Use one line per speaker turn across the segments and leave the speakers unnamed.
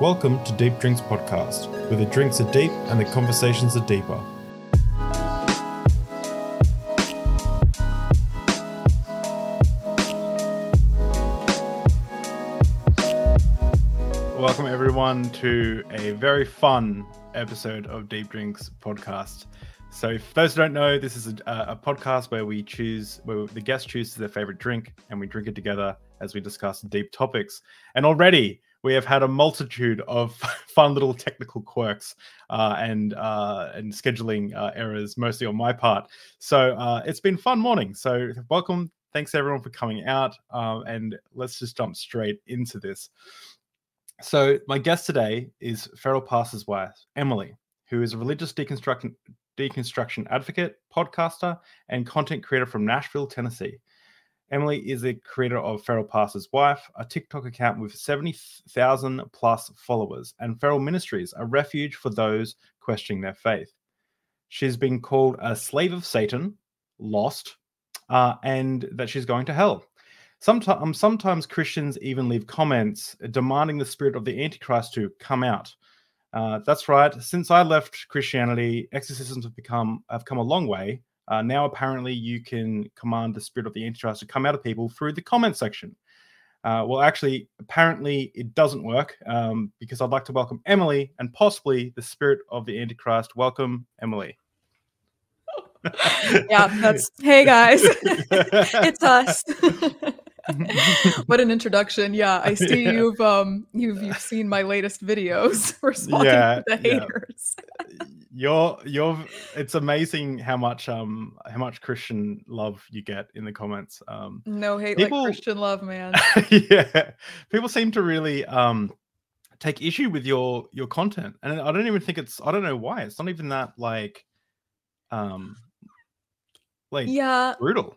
Welcome to Deep Drinks Podcast, where the drinks are deep and the conversations are deeper. Welcome, everyone, to a very fun episode of Deep Drinks Podcast. So, for those who don't know, this is a, a podcast where we choose, where the guest chooses their favorite drink and we drink it together as we discuss deep topics. And already, we have had a multitude of fun little technical quirks uh, and uh, and scheduling uh, errors, mostly on my part. So uh, it's been fun morning. So welcome, thanks everyone for coming out, um, and let's just jump straight into this. So my guest today is Feral Pastor's wife, Emily, who is a religious deconstruction deconstruction advocate, podcaster, and content creator from Nashville, Tennessee. Emily is the creator of Feral Pastor's Wife, a TikTok account with 70,000 plus followers, and Feral Ministries, a refuge for those questioning their faith. She's been called a slave of Satan, lost, uh, and that she's going to hell. Sometimes, um, sometimes Christians even leave comments demanding the spirit of the Antichrist to come out. Uh, that's right. Since I left Christianity, exorcisms have become have come a long way, uh, now, apparently, you can command the spirit of the Antichrist to come out of people through the comment section. Uh, well, actually, apparently, it doesn't work um, because I'd like to welcome Emily and possibly the spirit of the Antichrist. Welcome, Emily.
yeah, that's hey guys, it's us. what an introduction! Yeah, I see yeah. you've um you've you've seen my latest videos responding yeah, to the haters.
Yeah. you're you're it's amazing how much um how much Christian love you get in the comments. Um
No hate people, like Christian love, man.
yeah, people seem to really um take issue with your your content, and I don't even think it's I don't know why it's not even that like um like
yeah
brutal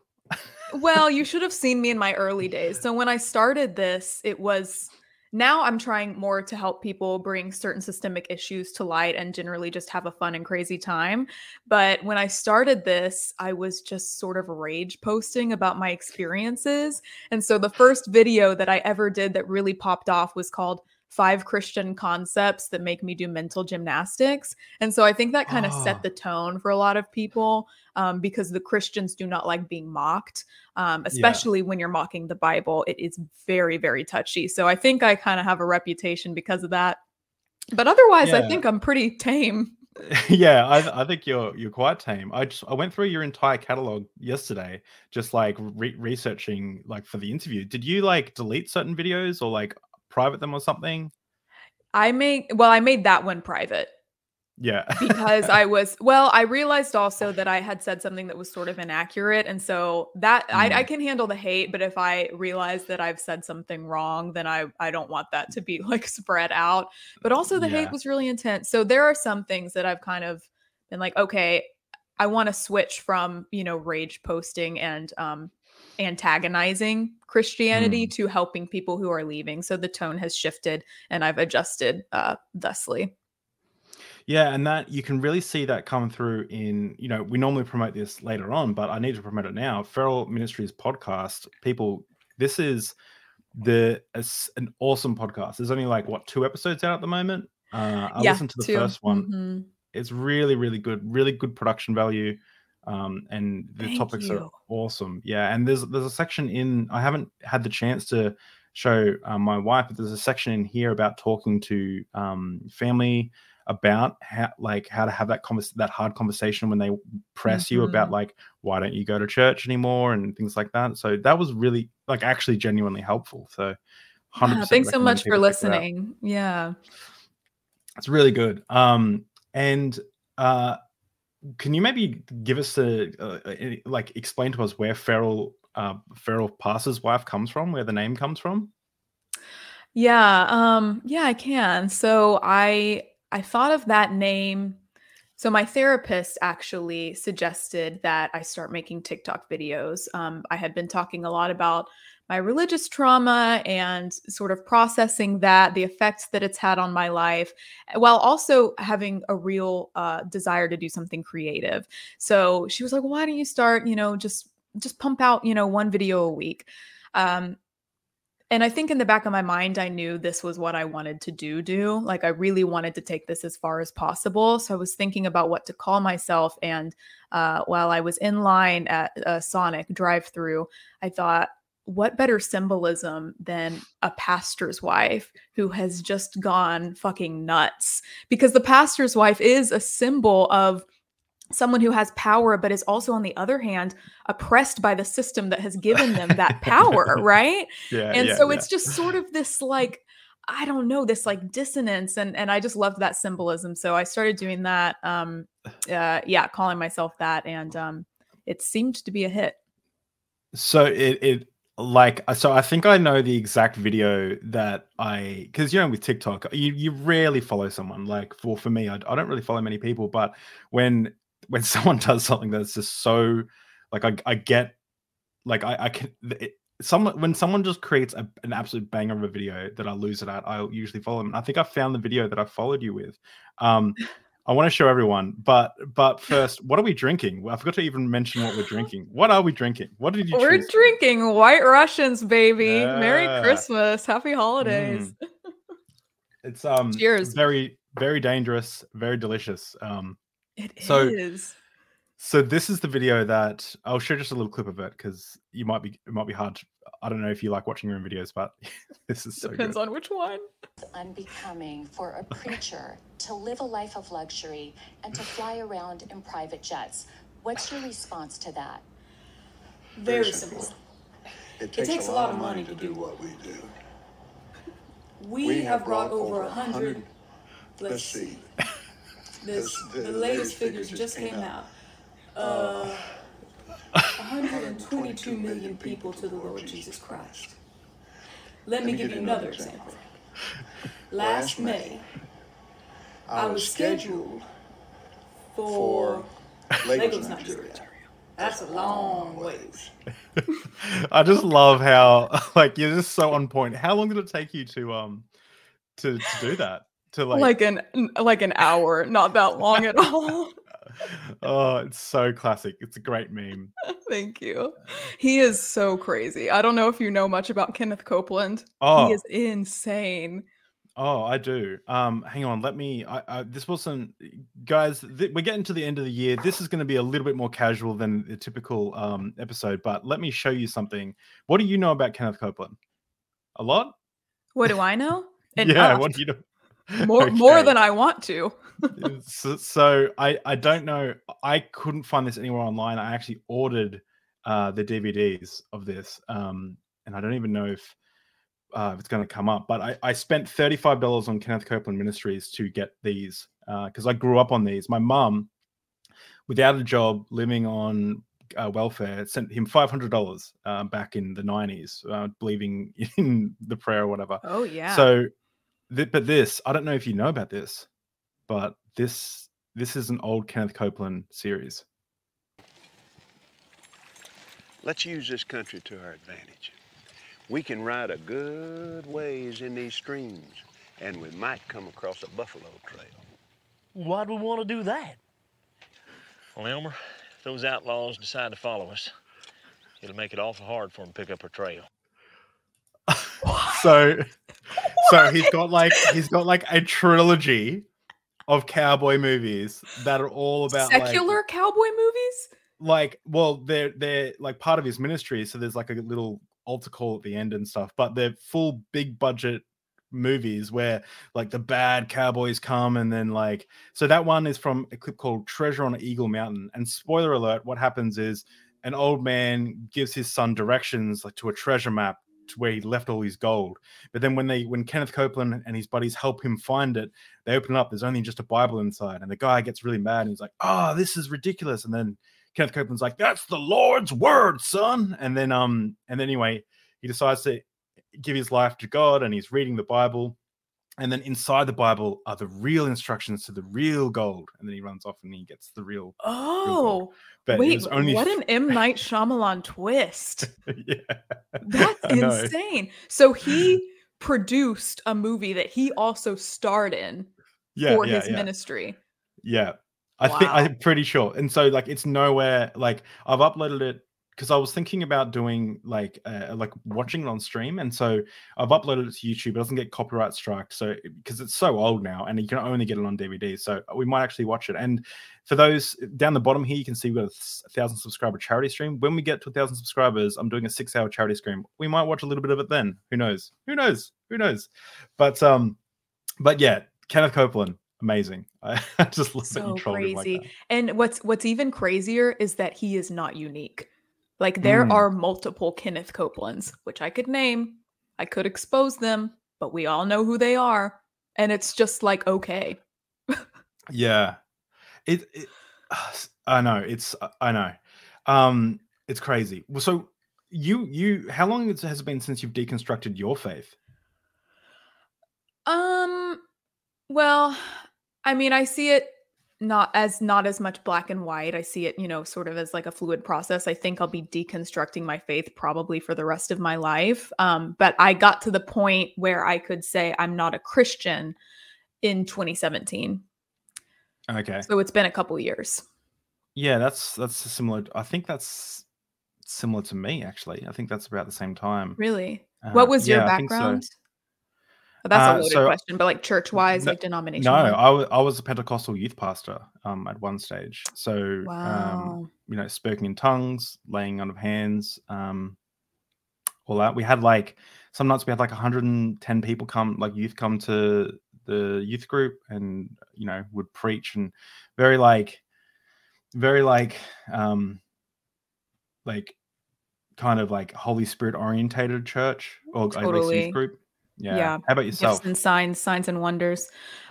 well, you should have seen me in my early days. So when I started this, it was now I'm trying more to help people bring certain systemic issues to light and generally just have a fun and crazy time. But when I started this, I was just sort of rage posting about my experiences. And so the first video that I ever did that really popped off was called five Christian concepts that make me do mental gymnastics. And so I think that kind of oh. set ah. the tone for a lot of people um, because the Christians do not like being mocked, um, especially yeah. when you're mocking the Bible. It is very, very touchy. So I think I kind of have a reputation because of that. But otherwise, yeah. I think I'm pretty tame.
yeah, I, I, think you're you're quite tame. I just I went through your entire catalog yesterday, just like re- researching like for the interview. Did you like delete certain videos or like private them or something?
I made well, I made that one private.
Yeah.
because I was well, I realized also that I had said something that was sort of inaccurate. And so that mm. I, I, mm. can handle the hate, but if I realize that I've said something wrong, then I I don't want that to be like spread out. But also the yeah. hate was really intense. So there are some things that I've kind of been like, okay, I want to switch from, you know, rage posting and um antagonizing Christianity mm. to helping people who are leaving. So the tone has shifted and I've adjusted uh, thusly.
Yeah, and that you can really see that come through in, you know, we normally promote this later on, but I need to promote it now. Feral Ministries podcast, people, this is the an awesome podcast. There's only like what two episodes out at the moment. Uh, I yeah, listened to the two. first one. Mm-hmm. It's really, really good, really good production value um, and the Thank topics you. are awesome. Yeah, and there's there's a section in I haven't had the chance to show um, my wife, but there's a section in here about talking to um, family about how like how to have that convers- that hard conversation when they press mm-hmm. you about mm-hmm. like why don't you go to church anymore and things like that. So that was really like actually genuinely helpful. So.
Yeah, thanks so much for listening. Yeah.
It's really good. Um, and uh, can you maybe give us a, a, a like explain to us where Feral uh, Feral Pastor's wife comes from, where the name comes from?
Yeah, um, yeah, I can. So I I thought of that name. So my therapist actually suggested that I start making TikTok videos. Um, I had been talking a lot about my religious trauma and sort of processing that, the effects that it's had on my life, while also having a real uh, desire to do something creative. So she was like, well, why don't you start, you know, just just pump out, you know, one video a week. Um, and I think in the back of my mind, I knew this was what I wanted to do. Do like I really wanted to take this as far as possible. So I was thinking about what to call myself. And uh, while I was in line at a Sonic drive-through, I thought, what better symbolism than a pastor's wife who has just gone fucking nuts? Because the pastor's wife is a symbol of someone who has power but is also on the other hand oppressed by the system that has given them that power right
Yeah.
and
yeah,
so
yeah.
it's just sort of this like i don't know this like dissonance and and i just loved that symbolism so i started doing that um uh yeah calling myself that and um it seemed to be a hit
So it it like so I think I know the exact video that I because you know with TikTok you you rarely follow someone. Like for for me I, I don't really follow many people but when when someone does something that's just so like I I get like I I can it, someone when someone just creates a, an absolute banger of a video that I lose it at I'll usually follow them. And I think I found the video that I followed you with. Um I want to show everyone, but but first, what are we drinking? I forgot to even mention what we're drinking. What are we drinking? What did you
we're
choose?
drinking white russians baby merry christmas happy holidays
It's um
Cheers.
very very dangerous, very delicious. Um
It is.
So- so this is the video that I'll show just a little clip of it because you might be it might be hard. To, I don't know if you like watching your own videos, but this is so
Depends
good.
on which one.
unbecoming for a preacher to live a life of luxury and to fly around in private jets. What's your response to that?
Very simple.
It
takes a lot of money to do
what we do.
We have brought over a hundred,
Let's
let's see,
see.
this,
the-
the
the
latest figures just came out. Uh, 122 million people to the Lord Jesus Christ. Let me give you another example. Last May, I was scheduled for Lagos, Nigeria. That's a long ways.
I just love how like you're just so on point. How long did it take you to um to, to do that? To like,
Like, an like an hour, not that long at all.
Oh, it's so classic. It's a great meme.
Thank you. He is so crazy. I don't know if you know much about Kenneth Copeland.
Oh,
He is insane.
Oh, I do. Um, hang on. Let me. I, I this wasn't, guys. Th- we're getting to the end of the year. This is going to be a little bit more casual than the typical um episode. But let me show you something. What do you know about Kenneth Copeland? A lot.
What do I know?
yeah.
Enough.
What do you know?
more more than I want to.
So, so I I don't know. I couldn't find this anywhere online. I actually ordered uh the DVDs of this. Um, and I don't even know if uh, if it's going to come up. But I, I spent thirty five dollars on Kenneth Copeland Ministries to get these because I grew up on these. My mum, without a job, living on uh, welfare, sent him five hundred dollars uh, back in the nineties, uh, believing in the prayer or whatever.
Oh yeah.
So, th- but this, I don't know if you know about this, but this this is an old Kenneth Copeland series.
Let's use this country to our advantage. We can ride a good ways in these streams, and we might come across a buffalo trail.
Why'd we want to do that? Well, Elmer, if those outlaws decide to follow us, it'll make it awful hard for them to pick up our trail.
So, so he's got like he's got like a trilogy of cowboy movies that are all about like-
secular cowboy movies.
like well they're they're like part of his ministry so there's like a little altar call at the end and stuff but they're full big budget movies where like the bad cowboys come and then like so that one is from a clip called treasure on eagle mountain and spoiler alert what happens is an old man gives his son directions like to a treasure map where he left all his gold but then when they when kenneth copeland and his buddies help him find it they open it up there's only just a bible inside and the guy gets really mad and he's like oh this is ridiculous and then Kenneth Copeland's like, "That's the Lord's word, son." And then, um, and then anyway, he decides to give his life to God, and he's reading the Bible. And then inside the Bible are the real instructions to the real gold. And then he runs off and he gets the real.
Oh,
But it
wait!
only
What an M Night Shyamalan twist.
yeah,
That's insane. So he produced a movie that he also starred in
yeah,
for
yeah,
his
yeah.
ministry.
Yeah. I think I'm pretty sure. And so like it's nowhere like I've uploaded it because I was thinking about doing like uh, like watching it on stream, and so I've uploaded it to YouTube. It doesn't get copyright strike, so because it's so old now, and you can only get it on DVD. So we might actually watch it. And for those down the bottom here, you can see we've got a thousand subscriber charity stream. When we get to a thousand subscribers, I'm doing a six hour charity stream. We might watch a little bit of it then. Who knows? Who knows? Who knows? But um, but yeah, Kenneth Copeland, amazing. I just love that
so
you trolled him like
crazy.
that.
and what's what's even crazier is that he is not unique. Like there
Mm.
are multiple Kenneth Copelands, which I could name. I could expose them, but we all know who they are. And it's just like okay.
Yeah, it, it. I know it's. I know. Um, it's crazy. Well, so you you how long has it been since you've deconstructed your faith?
Um well, I mean, I see it not as not as much black and white. I see it, you know, sort of as like a fluid process. I think I'll be deconstructing my faith probably for the rest of my life. Um but I got to the point where I could say I'm not a Christian in 2017.
Okay.
So it's been a couple years.
Yeah, that's that's similar. I think that's similar to me actually. I think that's about the same time.
Really?
Uh,
what was your
yeah, think so.
That's a
Uh,
loaded
so-
question, but like church wise,
No-
like denomination.
No, I wa- I was a Pentecostal youth pastor um, at one stage. So, um,
Wow.
you know, speaking in tongues, laying on of hands, um, all that. We had like some nights we had like 110 people come, like youth come to the youth group, and you know would preach and very like, very like, um, like kind of like Holy Spirit orientated church or
Totally.
youth group. Yeah.
Yeah.
How about
gifts
yourself?
and signs, signs and wonders.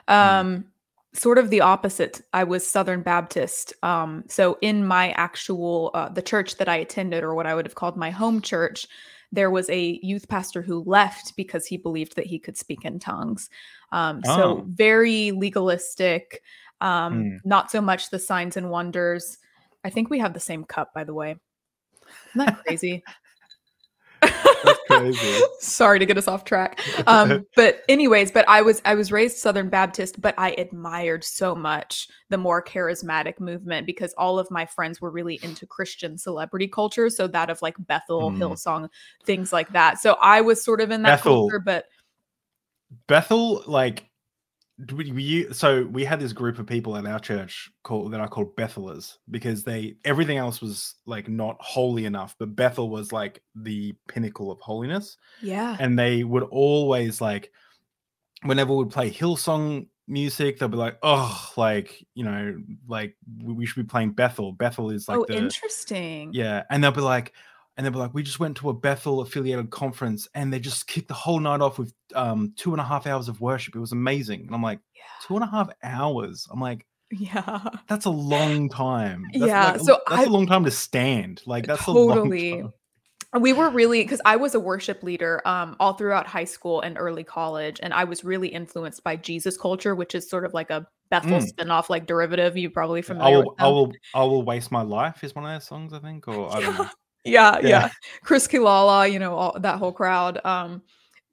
Mm.
Um, sort of the opposite. I was Southern Baptist. Um, so in my actual uh, the church that I attended, or what I would have called my home church, there was a youth pastor who left because he believed that he could speak in tongues. Um,
Oh.
So very legalistic. Um,
Mm.
Not so much the signs and wonders. I think we have the same cup, by the way. Isn't that crazy? Sorry to get us off track. Um, but anyways, but I was I was raised Southern Baptist, but I admired so much the more charismatic movement because all of my friends were really into Christian celebrity culture. So that of like Bethel,
Mm.
Hillsong, things like that. So I was sort of in that
Bethel.
culture, but
Bethel, like, we, we so we had this group of people at our church called that I called Bethelers because they everything else was like not holy enough, but Bethel was like the pinnacle of holiness,
yeah.
and they would always like, whenever we'd play Hillsong music, they'll be like, oh, like you know, like we, we should be playing Bethel. Bethel is like
oh,
the
interesting.
yeah, and they'll be like, and they were like, we just went to a Bethel affiliated conference, and they just kicked the whole night off with um two and a half hours of worship. It was amazing, and I'm like, two and a half hours. I'm like,
Yeah.
that's a long time. That's
Yeah,
like
so
that's
I-
a long time to stand. Like that's
Totally. we were really because i was a worship leader um, all throughout high school and early college and i was really influenced by jesus culture which is sort of like a bethel
Mm.
spin-off like derivative you probably
I
familiar
will,
with
I will, I will waste my life is one of their songs, I think, or I don't know.
Yeah, yeah.
Yeah.
chris quilala you know all, that whole crowd um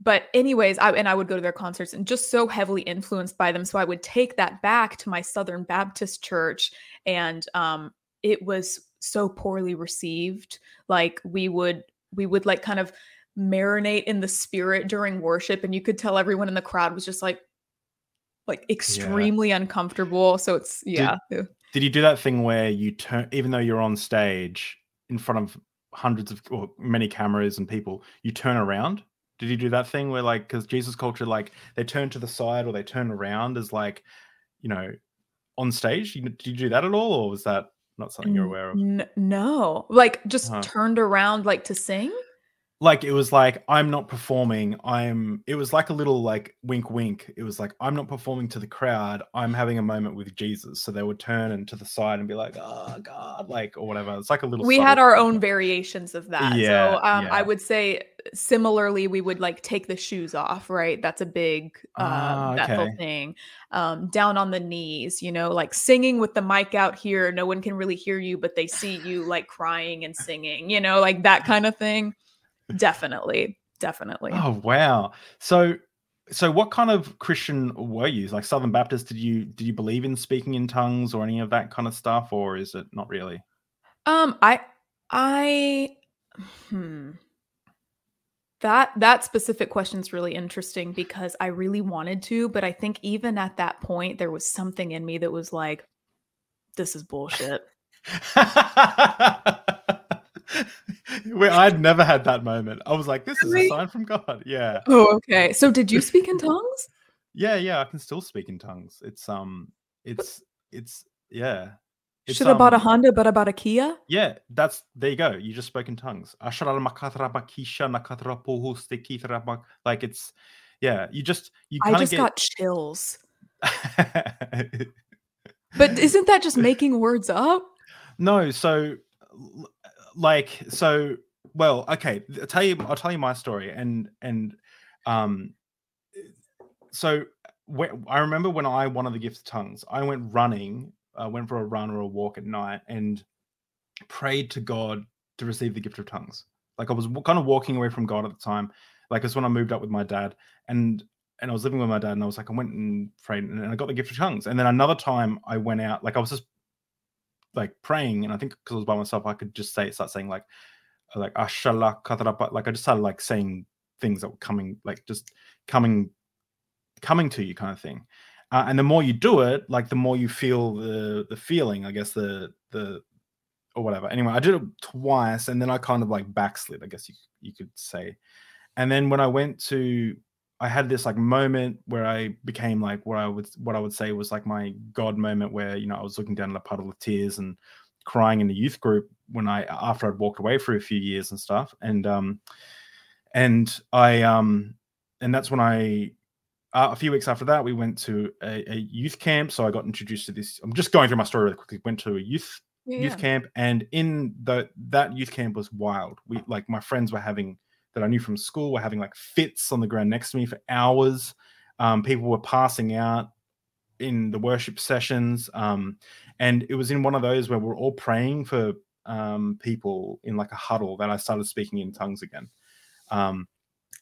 but anyways i and i would go to their concerts and just so heavily influenced by them so i would take that back to my southern baptist church and um it was so poorly received like we would we would like kind of marinate in the spirit during worship and you could tell everyone in the crowd was just like like extremely uncomfortable so it's yeah
Did you do that thing where you turn, even though you're on stage in front of hundreds of or many cameras and people, you turn around? Did you do that thing where, like, because Jesus culture, like, they turn to the side or they turn around as, like, you know, on stage? Did you do that at all, or was that not something you're aware of?
no like just
Uh-huh.
turned around like to sing
Like, it was like, I'm not performing. I'm, it was like a little, like, wink, wink. It was like, I'm not performing to the crowd. I'm having a moment with Jesus. So they would turn and to the side and be like, oh, God, like, or whatever. It's like a little.
we had our
thing.
own variations of that
Yeah,
so um i would say similarly we would like take the shoes off right that's a big
Ah,
um Bethel
okay.
thing um down on the knees you know like singing with the mic out here no one can really hear you but they see you like crying and singing you know like that kind of thing definitely definitely
Oh wow. So so what kind of Christian were you? Like Southern Baptist, did you did you believe in speaking in tongues or any of that kind of stuff or is it not really?
Um, I I hmm. That that specific question is really interesting because I really wanted to, but I think even at that point there was something in me that was like, this is bullshit.
Wait, I'd never had that moment. I was like, this is a sign from God. Yeah.
Oh, okay. So did you speak in tongues?
Yeah, yeah, I can still speak in tongues. It's um it's it's yeah. It's,
Should have bought a
um,
Honda, but I bought a Kia.
Yeah, that's there you go. You just spoke in tongues. Like it's yeah, you just you
I just
get
got chills. But isn't that just making words up?
no, so like so well, okay, I'll tell you I'll tell you my story and and um so whe- I remember when I wanted the gift of tongues, I went running, uh, went for a run or a walk at night and prayed to God to receive the gift of tongues. Like I was kind of walking away from God at the time. Like it's when I moved up with my dad and and I was living with my dad and I was like, I went and prayed and I got the gift of tongues. And then another time I went out, like I was just like praying, and I think because I was by myself, I could just say start saying like like ashala. Like I just started like saying things that were coming, like just coming coming to you kind of thing. Uh, and the more you do it, like the more you feel the the feeling, I guess the the or whatever. Anyway, I did it twice, and then I kind of like backslid, I guess you you could say. And then when I went to, I had this like moment where I became like what I would what I would say was like my God moment, where you know I was looking down at a puddle of tears and crying in the youth group when I after I'd walked away for a few years and stuff, and um, and I um, and that's when I uh, a few weeks after that, we went to a, a youth camp. So I got introduced to this. I'm just going through my story really quickly. Went to a youth
Yeah,
youth camp, and in the that youth camp was wild. We like my friends were having that I knew from school were having like fits on the ground next to me for hours. Um, people were passing out in the worship sessions, um, and it was in one of those where we're all praying for um, people in like a huddle that I started speaking in tongues again. Um,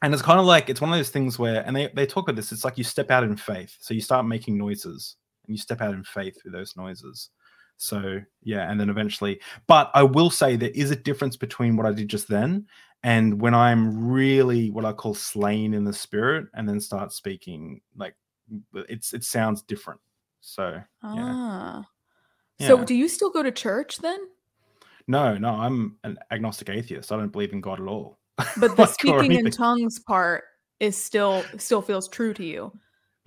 and it's kind of like it's one of those things where and they, they talk about this it's like you step out in faith so you start making noises and you step out in faith through those noises so yeah and then eventually but i will say there is a difference between what i did just then and when i'm really what i call slain in the spirit and then start speaking like it's it sounds different so
Ah.
yeah.
So do you still go to church then?
no no i'm an agnostic atheist i don't believe in god at all
But the
Like,
speaking in tongues part is still still feels true to you.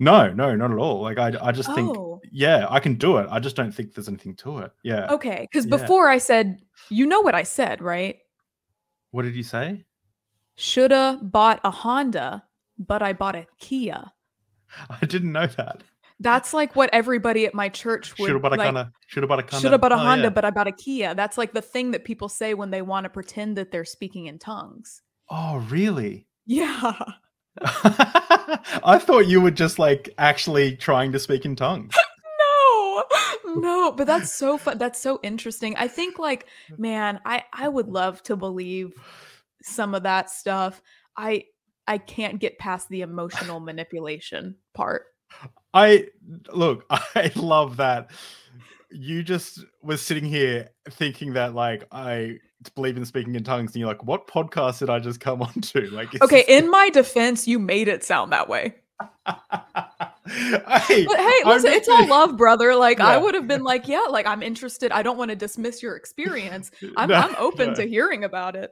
no no not at all like i, I just think
Oh.
yeah i can do it i just don't think there's anything to it yeah
Okay, because
Yeah.
before I said, you know what I said, right?
What did you say
Shoulda bought a Honda, but I bought a Kia.
i didn't know that
That's like what everybody at my church would
should have bought a
like,
kinda should have bought a kinda
Should have bought a
oh,
Honda,
yeah.
but I bought a Kia. That's like the thing that people say when they want to pretend that they're speaking in tongues.
oh really
Yeah.
i thought you were just like actually trying to speak in tongues
no, but that's so fun. That's so interesting. I think, like, man, I I would love to believe some of that stuff. I I can't get past the emotional manipulation part.
I look, I love that. You just was sitting here thinking that like I believe in speaking in tongues, and you're like, what podcast did I just come on to? Like
Okay, in my defense, you made it sound that way.
hey,
But hey, listen, it's all love, brother. Like I would have been like, yeah, like I'm interested. I don't want to dismiss your experience. I'm
No,
I'm open
no.
to hearing about it.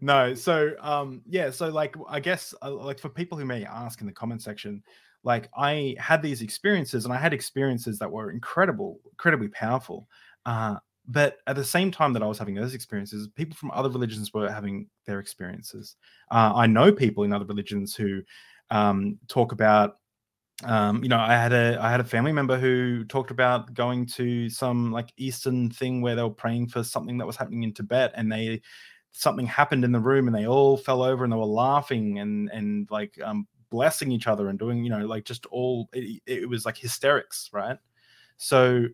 no so um yeah so like i guess uh, like for people who may ask in the comment section like i had these experiences and i had experiences that were incredible incredibly powerful uh but at the same time that i was having those experiences people from other religions were having their experiences uh, i know people in other religions who um talk about um you know i had a i had a family member who talked about going to some like eastern thing where they were praying for something that was happening in tibet and they something happened in the room and they all fell over and they were laughing and and like um blessing each other and doing you know like just all it, it was like hysterics right? So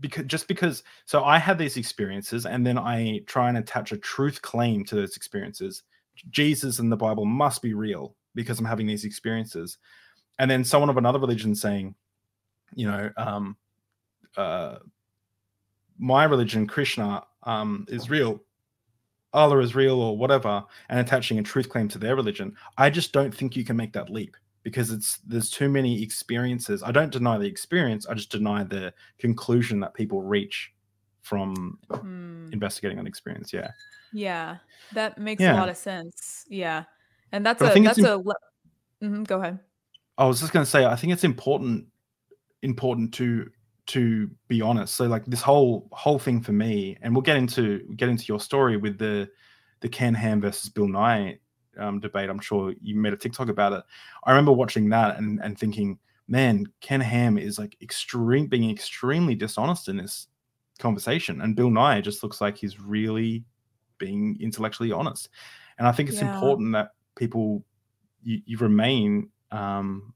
because just because so i had these experiences and then i try and attach a truth claim to those experiences. Jesus and the bible must be real because i'm having these experiences and then someone of another religion saying you know um uh my religion krishna um, is real, Allah is real, or whatever, and attaching a truth claim to their religion, I just don't think you can make that leap because it's there's too many experiences. I don't deny the experience. I just deny the conclusion that people reach from
Hmm.
investigating an experience. Yeah.
Yeah, that makes a lot of sense. Yeah, and that's
But
a that's
im-
a. Mhm, go ahead.
I was just going to say, I think it's important important to to be honest. So like this whole whole thing for me, and we'll get into get into your story with the the Ken Ham versus Bill Nye um, debate. I'm sure you made a TikTok about it. I remember watching that and and thinking, man, Ken Ham is like extreme being extremely dishonest in this conversation, and Bill Nye just looks like he's really being intellectually honest. And I think it's
Yeah.
important that people you, you remain um,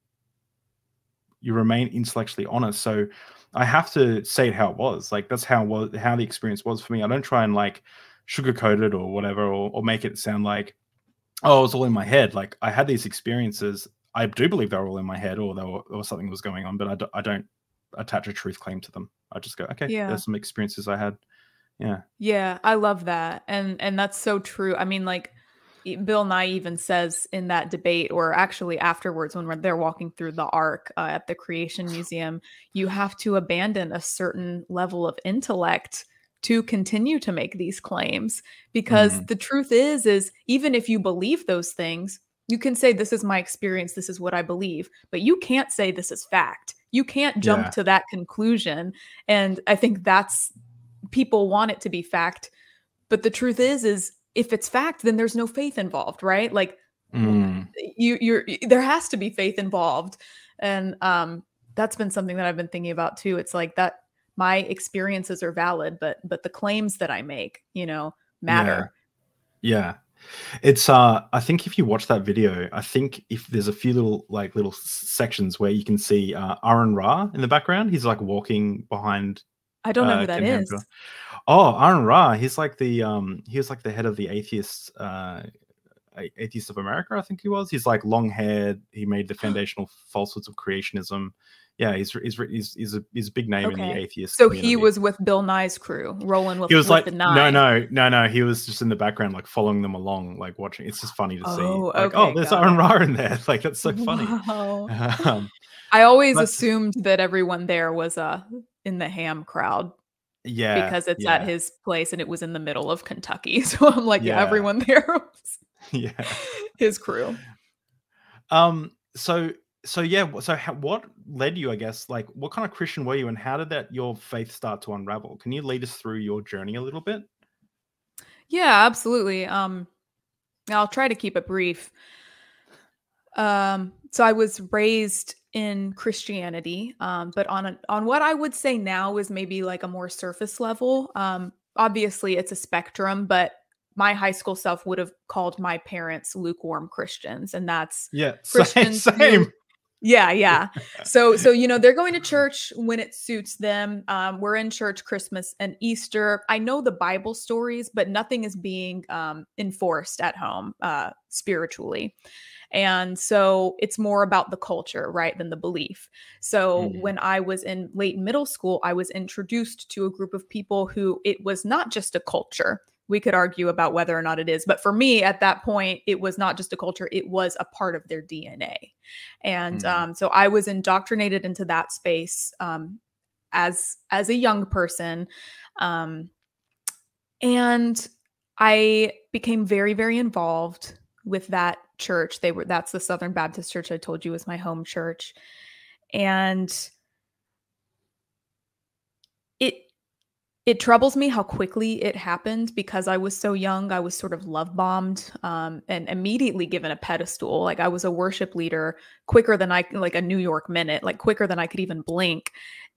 you remain intellectually honest. So I have to say it how it was. Like that's how was how the experience was for me. I don't try and like sugarcoat it or whatever, or, or make it sound like oh, it was all in my head. Like I had these experiences. I do believe they were all in my head, or there, were, or something was going on, but I, do, I don't attach a truth claim to them. I just go, okay,
Yeah.
there's some experiences I had. Yeah,
Yeah, I love that. And and that's so true. I mean like Bill Nye even says in that debate or actually afterwards when we're- they're walking through the ark uh, at the Creation Museum, you have to abandon a certain level of intellect to continue to make these claims because the truth is is even if you believe those things, you can say this is my experience, this is what I believe, but you can't say this is fact. You can't jump
Yeah.
to that conclusion and I think that's people want it to be fact but the truth is is if it's fact then there's no faith involved right like
Mm,
you you're there has to be faith involved and um that's been something that i've been thinking about too it's like that my experiences are valid but but the claims that i make you know matter
yeah. It's uh I think if you watch that video, I think if there's a few little like little sections where you can see uh Aaron Ra in the background. He's like walking behind
i don't know
uh,
who that
Ken
is.
Oh, Aaron Ra. He's like the um he was like the head of the atheists uh of America, I think he was. He's like long haired. He made the foundational falsehoods of creationism. Yeah, he's he's he's he's a he's a big name in the atheist.
so he was with bill nye's crew rolling with,
he was
with
like
the
no
nine.
no no no he was just in the background like following them along like watching it's just funny to see
Oh,
like
okay,
oh there's Aaron. Ra in there like that's so funny
Wow.
um,
i always
But-
assumed that everyone there was uh in the ham crowd
yeah
because it's
yeah,
at his place and it was in the middle of Kentucky. So I'm like, yeah,
Yeah.
everyone there was
yeah
his crew.
um so so yeah so how, what led you i guess like what kind of christian were you and how did that your faith start to unravel can you lead us through your journey a little bit
Yeah, absolutely. Um I'll try to keep it brief. Um so I was raised in Christianity, um, but on a, on what I would say now is maybe like a more surface level. Um obviously it's a spectrum, but my high school self would have called my parents lukewarm Christians and that's
yeah same,
Christians who-
same.
Yeah yeah. So so you know they're going to church when it suits them. Um, we're in church christmas and easter. I know the bible stories but nothing is being um, enforced at home uh, spiritually. And so it's more about the culture right than the belief. So
Mhm.
when i was in late middle school i was introduced to a group of people who it was not just a culture we could argue about whether or not it is but for me at that point it was not just a culture it was a part of their dna and
Mm.
um, so i was indoctrinated into that space um, as as a young person um, and i became very very involved with that church. They were that's the southern baptist church i told you was my home church. And it it troubles me how quickly it happened because I was so young. I was sort of love bombed um, and immediately given a pedestal. Like I was a worship leader quicker than I like a New York minute, like quicker than I could even blink.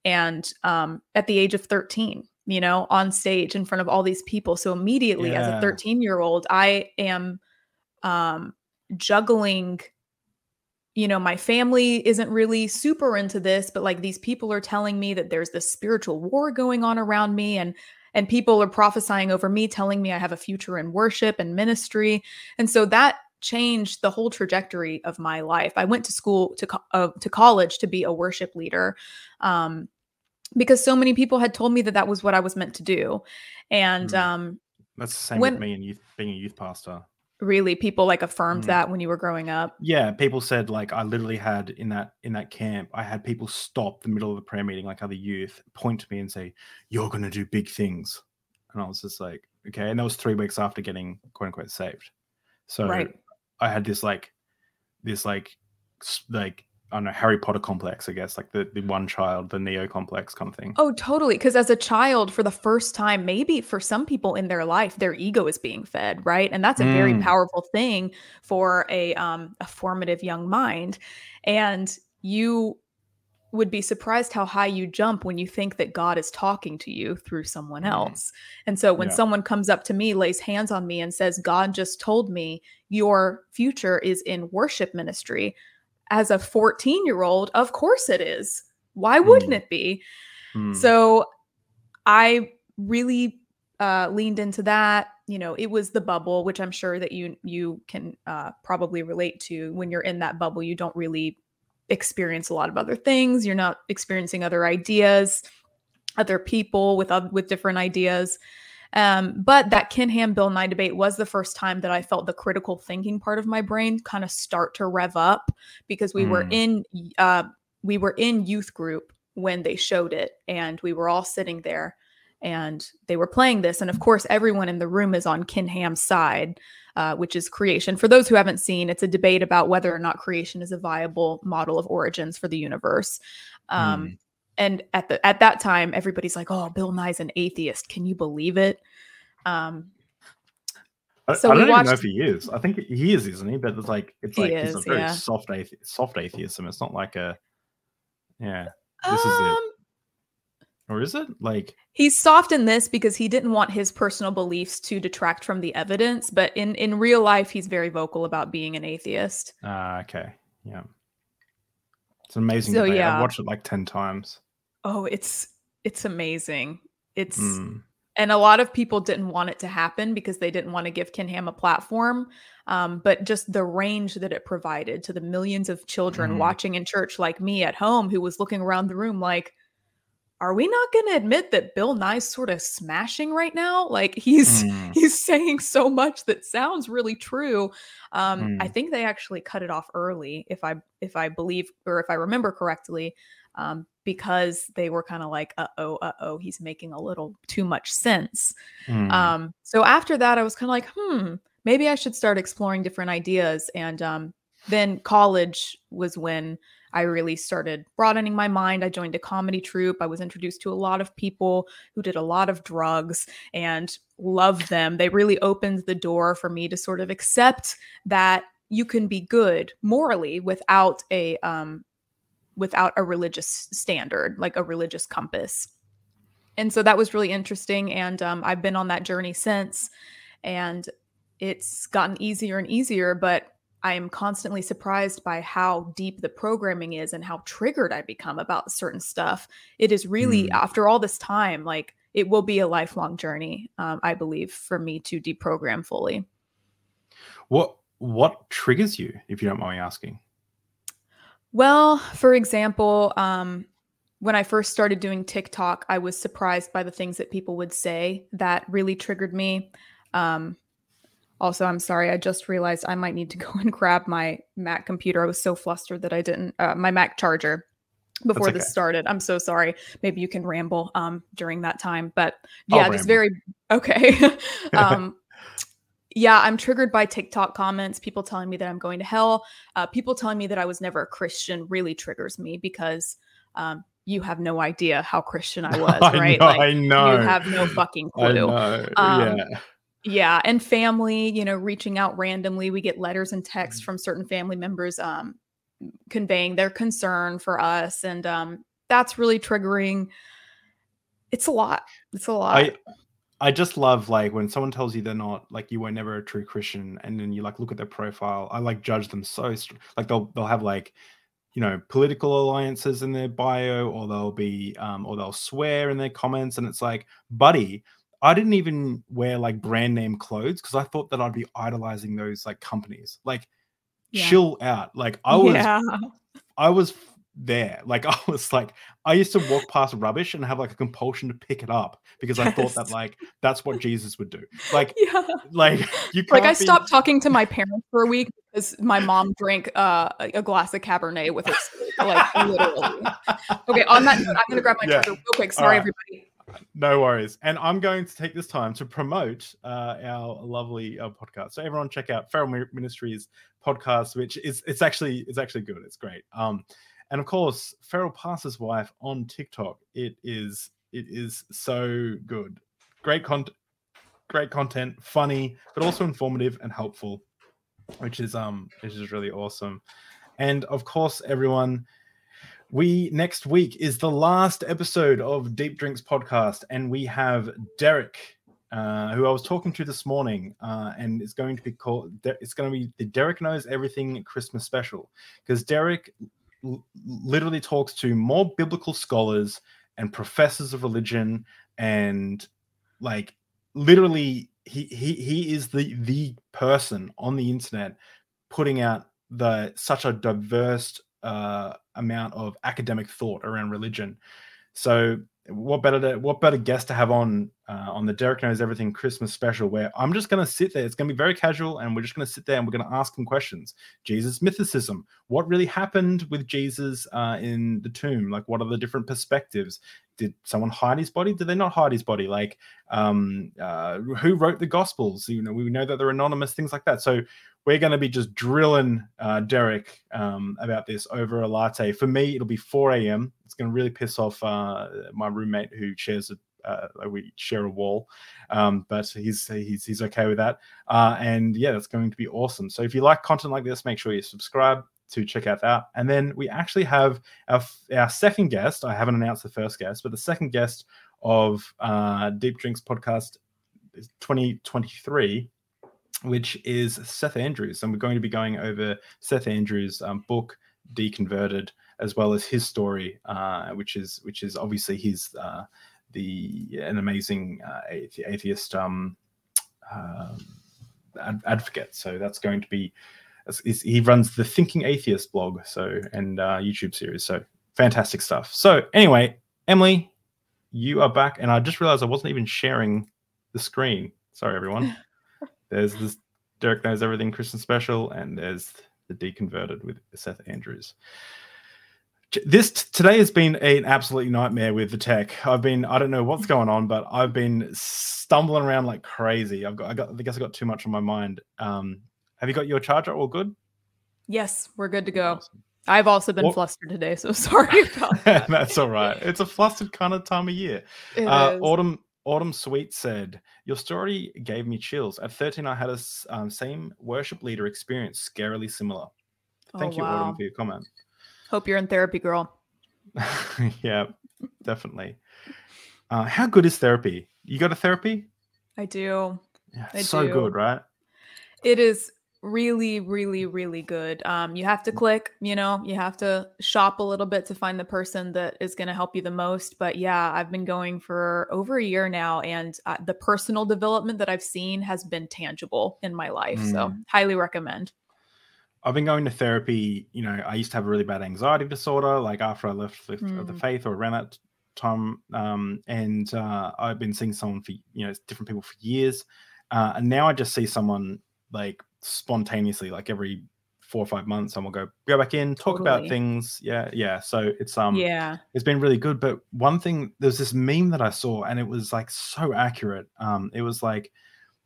And um, at the age of 13, you know, on stage in front of all these people. So immediately as a 13 year old, I am um, juggling you know, my family isn't really super into this, but like these people are telling me that there's this spiritual war going on around me and and people are prophesying over me telling me I have a future in worship and ministry. And so that changed the whole trajectory of my life. I went to school to co- uh, to college to be a worship leader. Um because so many people had told me that that was what I was meant to do. And
Mm.
um,
That's the same
When-
with me and youth being a youth pastor.
Really, people like affirmed
Mm.
that when you were growing up.
Yeah, people said like I literally had in that in that camp, I had people stop the middle of the prayer meeting, like other youth, point to me and say, "You're going to do big things," and I was just like, "Okay." And that was three weeks after getting quote unquote saved. So
Right.
I had this like this like like I don't know Harry Potter complex, I guess, like the the one child, the Neo complex kind of thing.
Oh, totally. Because as a child, for the first time, maybe for some people in their life, their ego is being fed, right? And that's a very
Mm.
powerful thing for a um a formative young mind. And you would be surprised how high you jump when you think that God is talking to you through someone
Mm.
else. And so when
Yeah.
someone comes up to me, lays hands on me, and says, God just told me your future is in worship ministry. As a 14 year old, of course it is. Why wouldn't
Mm.
it be?
Hmm.
So I really uh, leaned into that. You know, it was the bubble, which I'm sure that you you can uh, probably relate to. When you're in that bubble, you don't really experience a lot of other things. You're not experiencing other ideas, other people with oth- with different ideas. Um, but that Ken Ham Bill Nye debate was the first time that I felt the critical thinking part of my brain kind of start to rev up because we were
Mm.
in uh, we were in youth group when they showed it, and we were all sitting there, and they were playing this, and of course everyone in the room is on Ken Ham's side, uh, which is creation. For those who haven't seen, it's a debate about whether or not creation is a viable model of origins for the universe. Um,
Mm.
And at the at that time everybody's like oh bill nye's an atheist can you believe it um
I,
so
I
we
don't even know if he is. I think he is, isn't he? But it's like it's
He
like he's a very
yeah.
soft athe- soft atheism. It's not like a yeah. This is it.
um,
Or is it? Like
he's soft in this because he didn't want his personal beliefs to detract from the evidence but in in real life he's very vocal about being an atheist
ah, okay. Yeah. It's an amazing
So,
debate.
yeah.
I've watched it like 10 times.
Oh it's it's amazing it's
Mm.
and a lot of people didn't want it to happen because they didn't want to give Ken Ham a platform. Um, but just the range that it provided to the millions of children
Mhm.
watching in church, like me at home, who was looking around the room like, are we not going to admit that Bill Nye's sort of smashing right now? Like he's
Mm.
he's saying so much that sounds really true. Um, I
Mm.
think they actually cut it off early, if I if I believe or if I remember correctly, um, because they were kind of like, uh oh, uh oh, he's making a little too much sense.
Mm.
Um, so after that, I was kind of like, hmm, maybe I should start exploring different ideas. And um, then college was when I really started broadening my mind. I joined a comedy troupe. I was introduced to a lot of people who did a lot of drugs and loved them. They really opened the door for me to sort of accept that you can be good morally without a um, without a religious standard, like a religious compass and so that was really interesting and um, i've been on that journey since and it's gotten easier and easier but i am constantly surprised by how deep the programming is and how triggered i become about certain stuff it is really
Mm.
after all this time like it will be a lifelong journey um, i believe for me to deprogram fully
What what triggers you, if you don't mind me asking?
Well, for example, um, when I first started doing TikTok, I was surprised by the things that people would say that really triggered me. Um, also, I'm sorry, I just realized I might need to go and grab my Mac computer. I was so flustered that I didn't, uh, my Mac charger before
okay.
this started. I'm so sorry. Maybe you can ramble um, during that time. But yeah, just very, okay. um, yeah, I'm triggered by TikTok comments, people telling me that I'm going to hell, uh, people telling me that I was never a Christian really triggers me because um, you have no idea how Christian I was,
I
right?
know,
like,
I know.
You have no fucking
I
clue.
know.
Um,
yeah.
Yeah, and family, you know, reaching out randomly. We get letters and texts
Mm.
from certain family members um, conveying their concern for us, and um, that's really triggering. It's a lot. It's a lot.
I I just love like when someone tells you they're not like you were never a true Christian, and then you like look at their profile. I like judge them so str- like they'll they'll have like you know political alliances in their bio, or they'll be um or they'll swear in their comments, and it's like, buddy, I didn't even wear like brand name clothes because I thought that I'd be idolizing those like companies. Like,
Yeah.
chill out. Like I was
yeah.
I was there. Like I was like, I used to walk past rubbish and have like a compulsion to pick it up because I thought that like that's what Jesus would do. Like,
Yeah.
like you
Like I
be-
stopped talking to my parents for a week because my mom drank uh, a a glass of Cabernet with her sleep. Like literally. Okay, on that note, I'm gonna grab my
Yeah.
charger real quick. Sorry,
right.
everybody.
No worries. And I'm going to take this time to promote uh, our lovely uh, podcast. So everyone check out Feral Ministries podcast, which is it's actually it's actually good. It's great. Um, and of course, Feral Pastor's Wife on TikTok. It is it is so good. Great content, great content, funny, but also informative and helpful, which is um which is really awesome. And of course, everyone, we next week is the last episode of Deep Drinks podcast, and we have Derek, uh, who I was talking to this morning, uh, and it's going to be called. It's going to be the Derek knows everything Christmas special because Derek literally talks to more biblical scholars and professors of religion, and like literally, he he he is the the person on the internet putting out the such a diverse uh, amount of academic thought around religion. So what better to, what better guest to have on uh, on the Derek knows everything Christmas special where I'm just going to sit there. It's going to be very casual, and we're just going to sit there and we're going to ask him questions. Jesus mythicism. What really happened with Jesus uh, in the tomb? Like, what are the different perspectives? Did someone hide his body? Did they not hide his body? Like, um, uh, who wrote the Gospels? You know, we know that they're anonymous, things like that. So we're going to be just drilling uh, Derek um, about this over a latte. For me, it'll be 4 a.m. It's going to really piss off uh, my roommate who shares a uh, we share a wall, um, but he's he's he's okay with that. Uh, and yeah, that's going to be awesome. So if you like content like this, make sure you subscribe to check out that. And then we actually have our our second guest. I haven't announced the first guest, but the second guest of uh, Deep Drinks podcast 2023 which is Seth Andrews. And we're going to be going over Seth Andrews' um, book, Deconverted, as well as his story, uh, which is which is obviously his uh, the an amazing uh, atheist um, um ad- advocate. So that's going to be he runs the Thinking Atheist blog, so and uh, YouTube series. So fantastic stuff. So anyway, Emily, you are back, and I just realized I wasn't even sharing the screen. Sorry, everyone. There's this Derek knows everything Christmas special, and there's the deconverted with Seth Andrews. This t- today has been an absolute nightmare with the tech. I've been I don't know what's going on, but I've been stumbling around like crazy. I've got I got I guess I got too much on my mind. Um, have you got your charger all good?
Yes, we're good to go.
Awesome.
I've also been
What-
flustered today, so sorry about that.
That's all right. It's a flustered kind of time of year. Uh. Autumn Autumn Sweet said, "Your story gave me chills. At 13, I had a um, same worship leader experience, scarily similar."
Oh,
Thank you,
wow.
Autumn, for your comment.
Hope you're in therapy, girl.
yeah, definitely. Uh, how good is therapy? You go to therapy?
I do.
Yeah,
I
so
do.
good, right?
It is really, really, really good. Um, you have to click, you know, you have to shop a little bit to find the person that is going to help you the most. But yeah, I've been going for over a year now, and uh, the personal development that I've seen has been tangible in my life. So,
Mm.
highly recommend.
I've been going to therapy. You know, I used to have a really bad anxiety disorder, like after I left the, the
Mm.
faith or around that time. Um, and uh, I've been seeing someone for you know different people for years, uh, and now I just see someone like spontaneously, like every four or five months, and we'll go go back in, talk about things. Yeah, yeah. So it's um,
yeah.
it's been really good. But one thing, there's this meme that I saw, and it was like so accurate. Um, it was like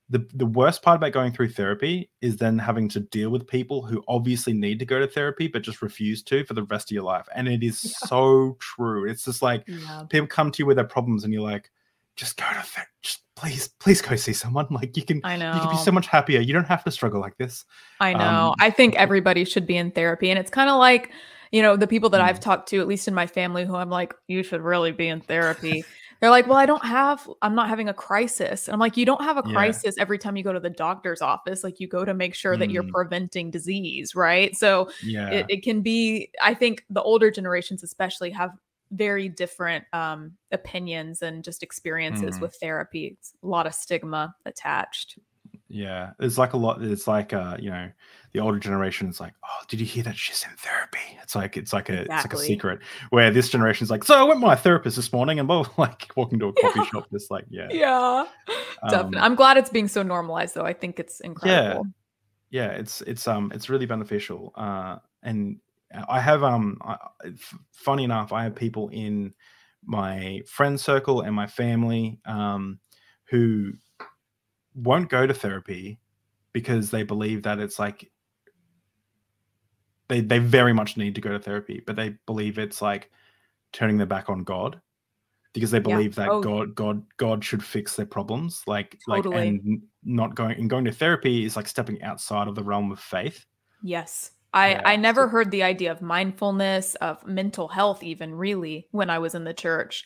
the the worst part about going through therapy is then having to deal with people who obviously need to go to therapy but just refuse to for the rest of your life. And it is
Yeah.
so true. It's just like
Yeah.
people come to you with their problems, and you're like, just go to therapy. Just please, please go see someone. Like you can,
I know.
you can be so much happier. You don't have to struggle like this.
I know.
Um,
I think everybody should be in therapy. And it's kind of like, you know, the people that
Mm.
I've talked to, at least in my family, who I'm like, you should really be in therapy. They're like, well, I don't have, I'm not having a crisis. And I'm like, you don't have a
Yeah.
crisis every time you go to the doctor's office. Like, you go to make sure that you're
Mm.
preventing disease, right? So
Yeah.
it, it can be, I think the older generations, especially, have very different um, opinions and just experiences
Mm.
with therapy. It's a lot of stigma attached.
Yeah, it's like a lot. It's like uh, you know, the older generation is like, oh, did you hear that she's in therapy? It's like it's like a it's like a secret. Where this generation is like, so I went to my therapist this morning, and well, like walking to a coffee
Yeah.
shop, just like yeah,
Yeah. Definitely.
Um,
I'm glad it's being so normalized though. I think it's incredible.
yeah it's it's um it's really beneficial uh and i have um I, funny enough i have people in my friend circle and my family um who won't go to therapy because they believe that it's like they they very much need to go to therapy but they believe it's like turning their back on god because they
Yeah.
believe that
Oh.
god god god should fix their problems like
Totally.
like and not going and going to therapy is like stepping outside of the realm of faith
Yes. I,
Yeah,
I never heard the idea of mindfulness, of mental health, even really, when I was in the church.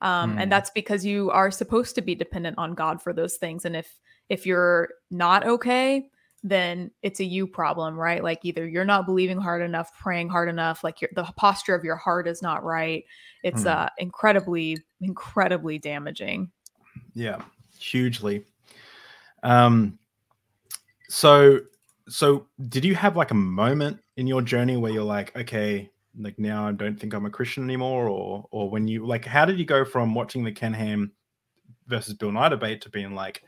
Um,
Mm.
And that's because you are supposed to be dependent on God for those things. And if if you're not okay, then it's a you problem, right? Like either you're not believing hard enough, praying hard enough, like your the posture of your heart is not right. It's
Mm.
uh incredibly, incredibly damaging.
yeah hugely um so so did you have like a moment in your journey where you're like okay like now i don't think i'm a christian anymore or or when you like how did you go from watching the ken ham versus bill nye debate to being like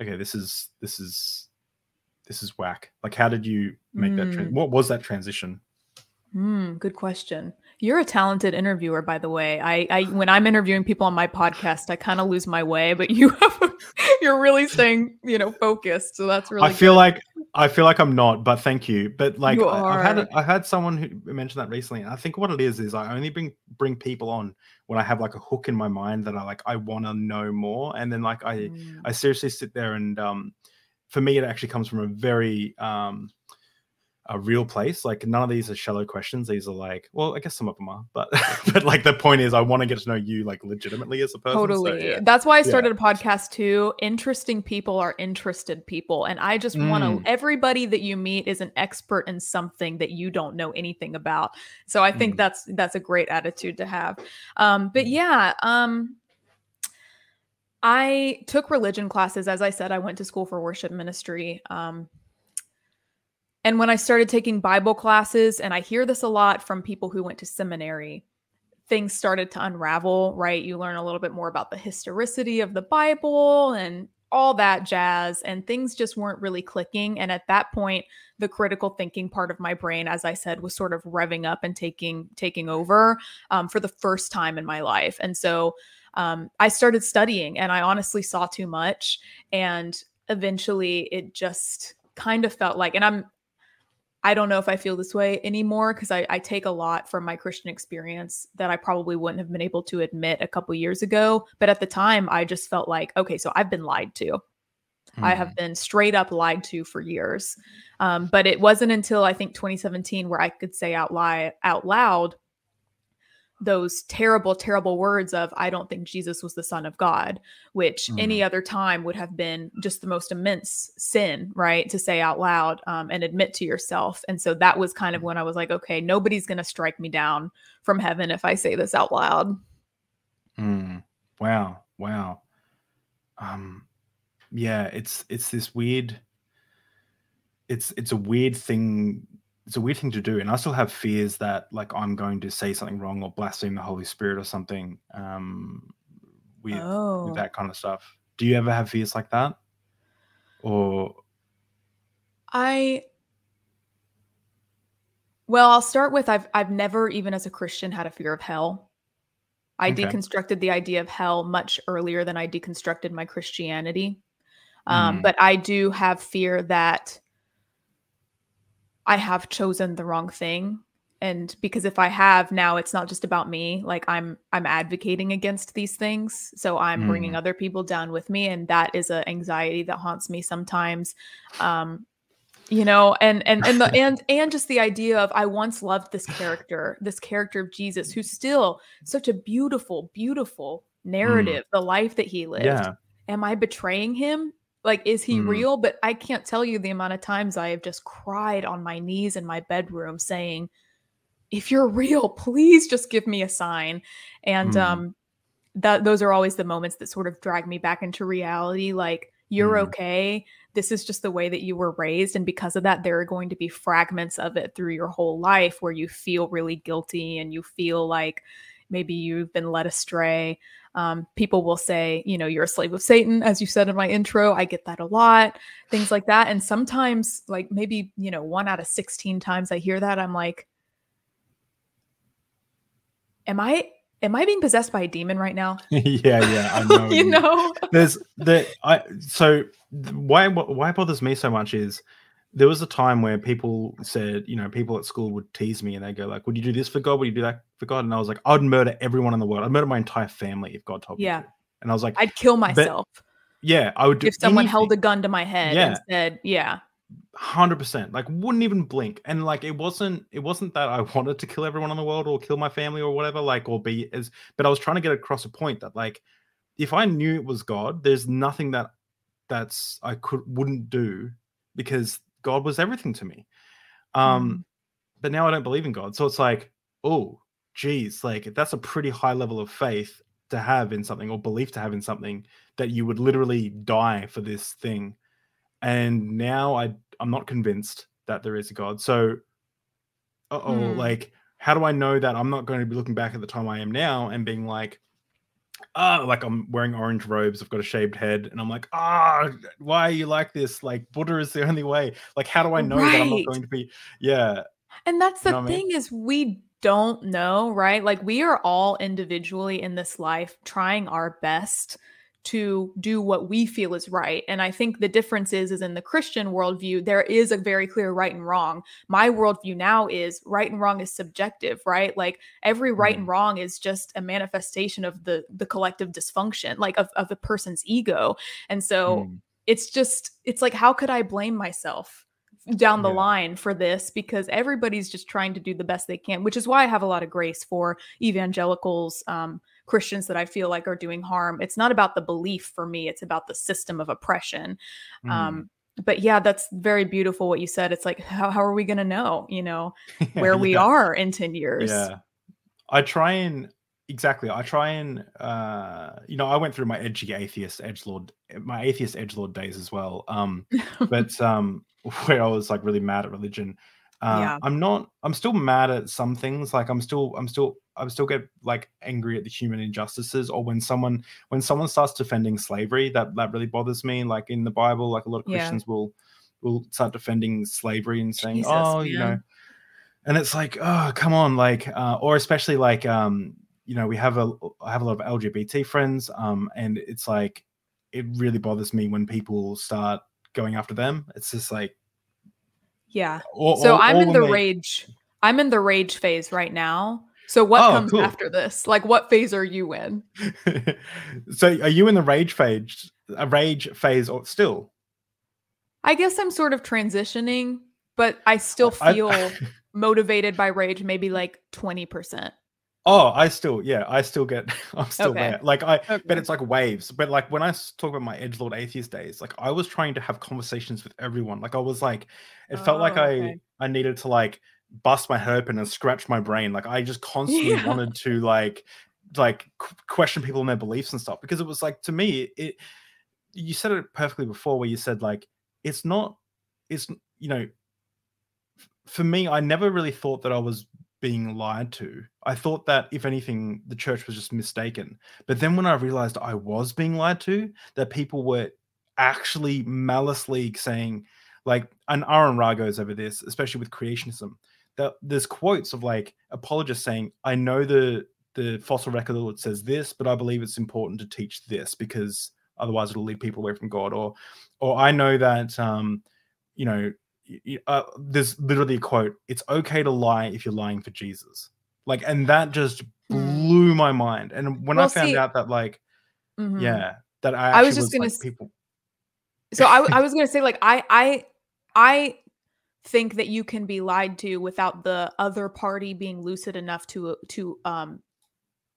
okay this is this is this is whack like how did you make that tran-
Mm.
what was that transition
Hmm, good question. You're a talented interviewer, by the way. I, I when I'm interviewing people on my podcast, I kind of lose my way, but you have you're really staying, you know, focused. So that's really
I feel
good.
like I feel like I'm not, but thank you. But like
You
I, I've had. I had someone who mentioned that recently. And I think what it is is I only bring bring people on when I have like a hook in my mind that I like I want to know more, and then like I
Mm,
I seriously sit there and um for me it actually comes from a very um a real place. Like none of these are shallow questions. These are like, well, I guess some of them are, but but like the point is I want to get to know you like legitimately as a person. so,
Totally.
yeah.
That's why I
Yeah.
started a podcast too. Interesting people are interested people. And I just want
Mm.
to, everybody that you meet is an expert in something that you don't know anything about. So I think
Mm.
that's, that's a great attitude to have. Um, but
Mm.
yeah, um, I took religion classes. As I said, I went to school for worship ministry. Um, and when I started taking Bible classes, and I hear this a lot from people who went to seminary, things started to unravel, right? You learn a little bit more about the historicity of the Bible and all that jazz, and things just weren't really clicking. And at that point, the critical thinking part of my brain, as I said, was sort of revving up and taking taking over um, for the first time in my life. And so um, I started studying, and I honestly saw too much. And eventually, it just kind of felt like, and I'm I don't know if I feel this way anymore because I, I take a lot from my Christian experience that I probably wouldn't have been able to admit a couple years ago. But at the time, I just felt like, okay, so I've been lied to. I
Mm.
have been straight up lied to for years. Um, but it wasn't until I think 2017 where I could say out, li- out loud those terrible, terrible words of, I don't think Jesus was the Son of God, which any other time would have been just the most immense sin, right? To say out loud um, and admit to yourself. And so that was kind of when I was like, okay, nobody's going to strike me down from heaven if I say this out loud.
Mm. Wow. Wow. Um yeah, it's it's this weird it's it's a weird thing it's a weird thing to do and I still have fears that like I'm going to say something wrong or blaspheme the Holy Spirit or something um with,
Oh.
with that kind of stuff. Do you ever have fears like that? Or
I well, I'll start with I've I've never even as a Christian had a fear of hell. I
Okay.
deconstructed the idea of hell much earlier than I deconstructed my Christianity. Um,
Mm.
but I do have fear that I have chosen the wrong thing. And because if I have now, it's not just about me. Like I'm, I'm advocating against these things, so I'm bringing
Mm.
other people down with me, and that is an anxiety that haunts me sometimes. Um, you know, and and and the and and just the idea of I once loved this character, this character of Jesus, who's still such a beautiful, beautiful narrative, the life that he lived
yeah.
am I betraying him? Like, is he
Mm.
real? But I can't tell you the amount of times I have just cried on my knees in my bedroom saying, if you're real, please just give me a sign. And
Mm.
um that those are always the moments that sort of drag me back into reality. Like, You're
Mm.
okay. This is just the way that you were raised. And because of that, there are going to be fragments of it through your whole life where you feel really guilty and you feel like maybe you've been led astray. Um, people will say, you know, you're a slave of Satan, as you said in my intro. I get that a lot, things like that. And sometimes, like maybe, you know, one out of 16 times I hear that, I'm like, am I am I being possessed by a demon right now?
yeah, yeah, I know.
you know?
there's the I so why why bothers me so much is there was a time where people said, you know, people at school would tease me and they go like, "Would you do this for God? Would you do that for God?" And I was like, "I'd murder everyone in the world. I'd murder my entire family if God told
Yeah.
me to." And I was like,
I'd kill myself
"Yeah, I would do
if someone held a gun to my head
Yeah.
and said, yeah.
hundred percent. Like wouldn't even blink. And like it wasn't it wasn't that I wanted to kill everyone in the world or kill my family or whatever, like or be as but I was trying to get across a point that like if I knew it was God, there's nothing that that's I could wouldn't do because God was everything to me. Um but now I don't believe in God. So it's like, oh geez, like that's a pretty high level of faith to have in something or belief to have in something that you would literally die for this thing and now I I'm not convinced that there is a God. So, uh oh,
Hmm.
like how do I know that I'm not going to be looking back at the time I am now and being like, ah, like I'm wearing orange robes, I've got a shaved head, and I'm like, ah, why are you like this? Like Buddha is the only way. Like, how do I know that I'm not going to be? Yeah,
And that's
You
the
know what I mean?
thing is we don't know, right? Like we are all individually in this life trying our best to do what we feel is right. And I think the difference is is in the Christian worldview, there is a very clear right and wrong. My worldview now is right and wrong is subjective, right? Like every right and wrong is just a manifestation of the the collective dysfunction, like of, of a person's ego. And so
Mm.
it's just it's like how could i blame myself down the
Yeah.
line for this because everybody's just trying to do the best they can which is why i have a lot of grace for evangelicals um, christians that i feel like are doing harm it's not about the belief for me it's about the system of oppression
Mm.
um, but yeah that's very beautiful what you said it's like how, how are we going to know you know where we are in 10 years
Yeah. I try and exactly. I try and uh you know, I went through my edgy atheist edge lord my atheist edge lord days as well. Um but um where I was like really mad at religion. Uh,
Yeah.
I'm not I'm still mad at some things. Like I'm still I'm still I still get like angry at the human injustices or when someone when someone starts defending slavery, that that really bothers me. Like in the Bible, like a lot of
Yeah.
Christians will will start defending slavery and saying,
Jesus,
Oh, you know, and it's like oh come on like uh, or especially like um you know we have a i have a lot of lgbt friends um and it's like it really bothers me when people start going after them it's just like
yeah.
Or,
so
or-
i'm
or
in the rage i'm in the rage phase right now. So what
Oh,
comes
cool.
after this? Like what phase are you in?
So are you in the rage phase a rage phase or still?
I guess i'm sort of transitioning but i still
I-
feel motivated by rage maybe like 20%
oh i still yeah i still get i'm still
Okay.
there like i
Okay.
but it's like waves but like when I talk about my edge lord atheist days like i was trying to have conversations with everyone like i was like it felt like
Oh,
i i needed to like bust my head open and scratch my brain like i just constantly
Yeah.
wanted to like like qu- question people and their beliefs and stuff because it was like to me it you said it perfectly before where you said like it's not it's you know for me i never really thought that i was being lied to. I thought that if anything the church was just mistaken. But then when i realized i was being lied to that people were actually maliciously saying like and aaron ra goes over this especially with creationism that there's quotes of like apologists saying i know the the fossil record says this but i believe it's important to teach this because otherwise it'll lead people away from god. Or or i know that um you know uh, there's literally a quote it's okay to lie if you're lying for jesus like and that just
Mm.
blew my mind and when i found
see-
out that like
Mhm.
yeah that i,
I was just gonna
like,
s-
people
so I, I was gonna say like i i i think that you can be lied to without the other party being lucid enough to to um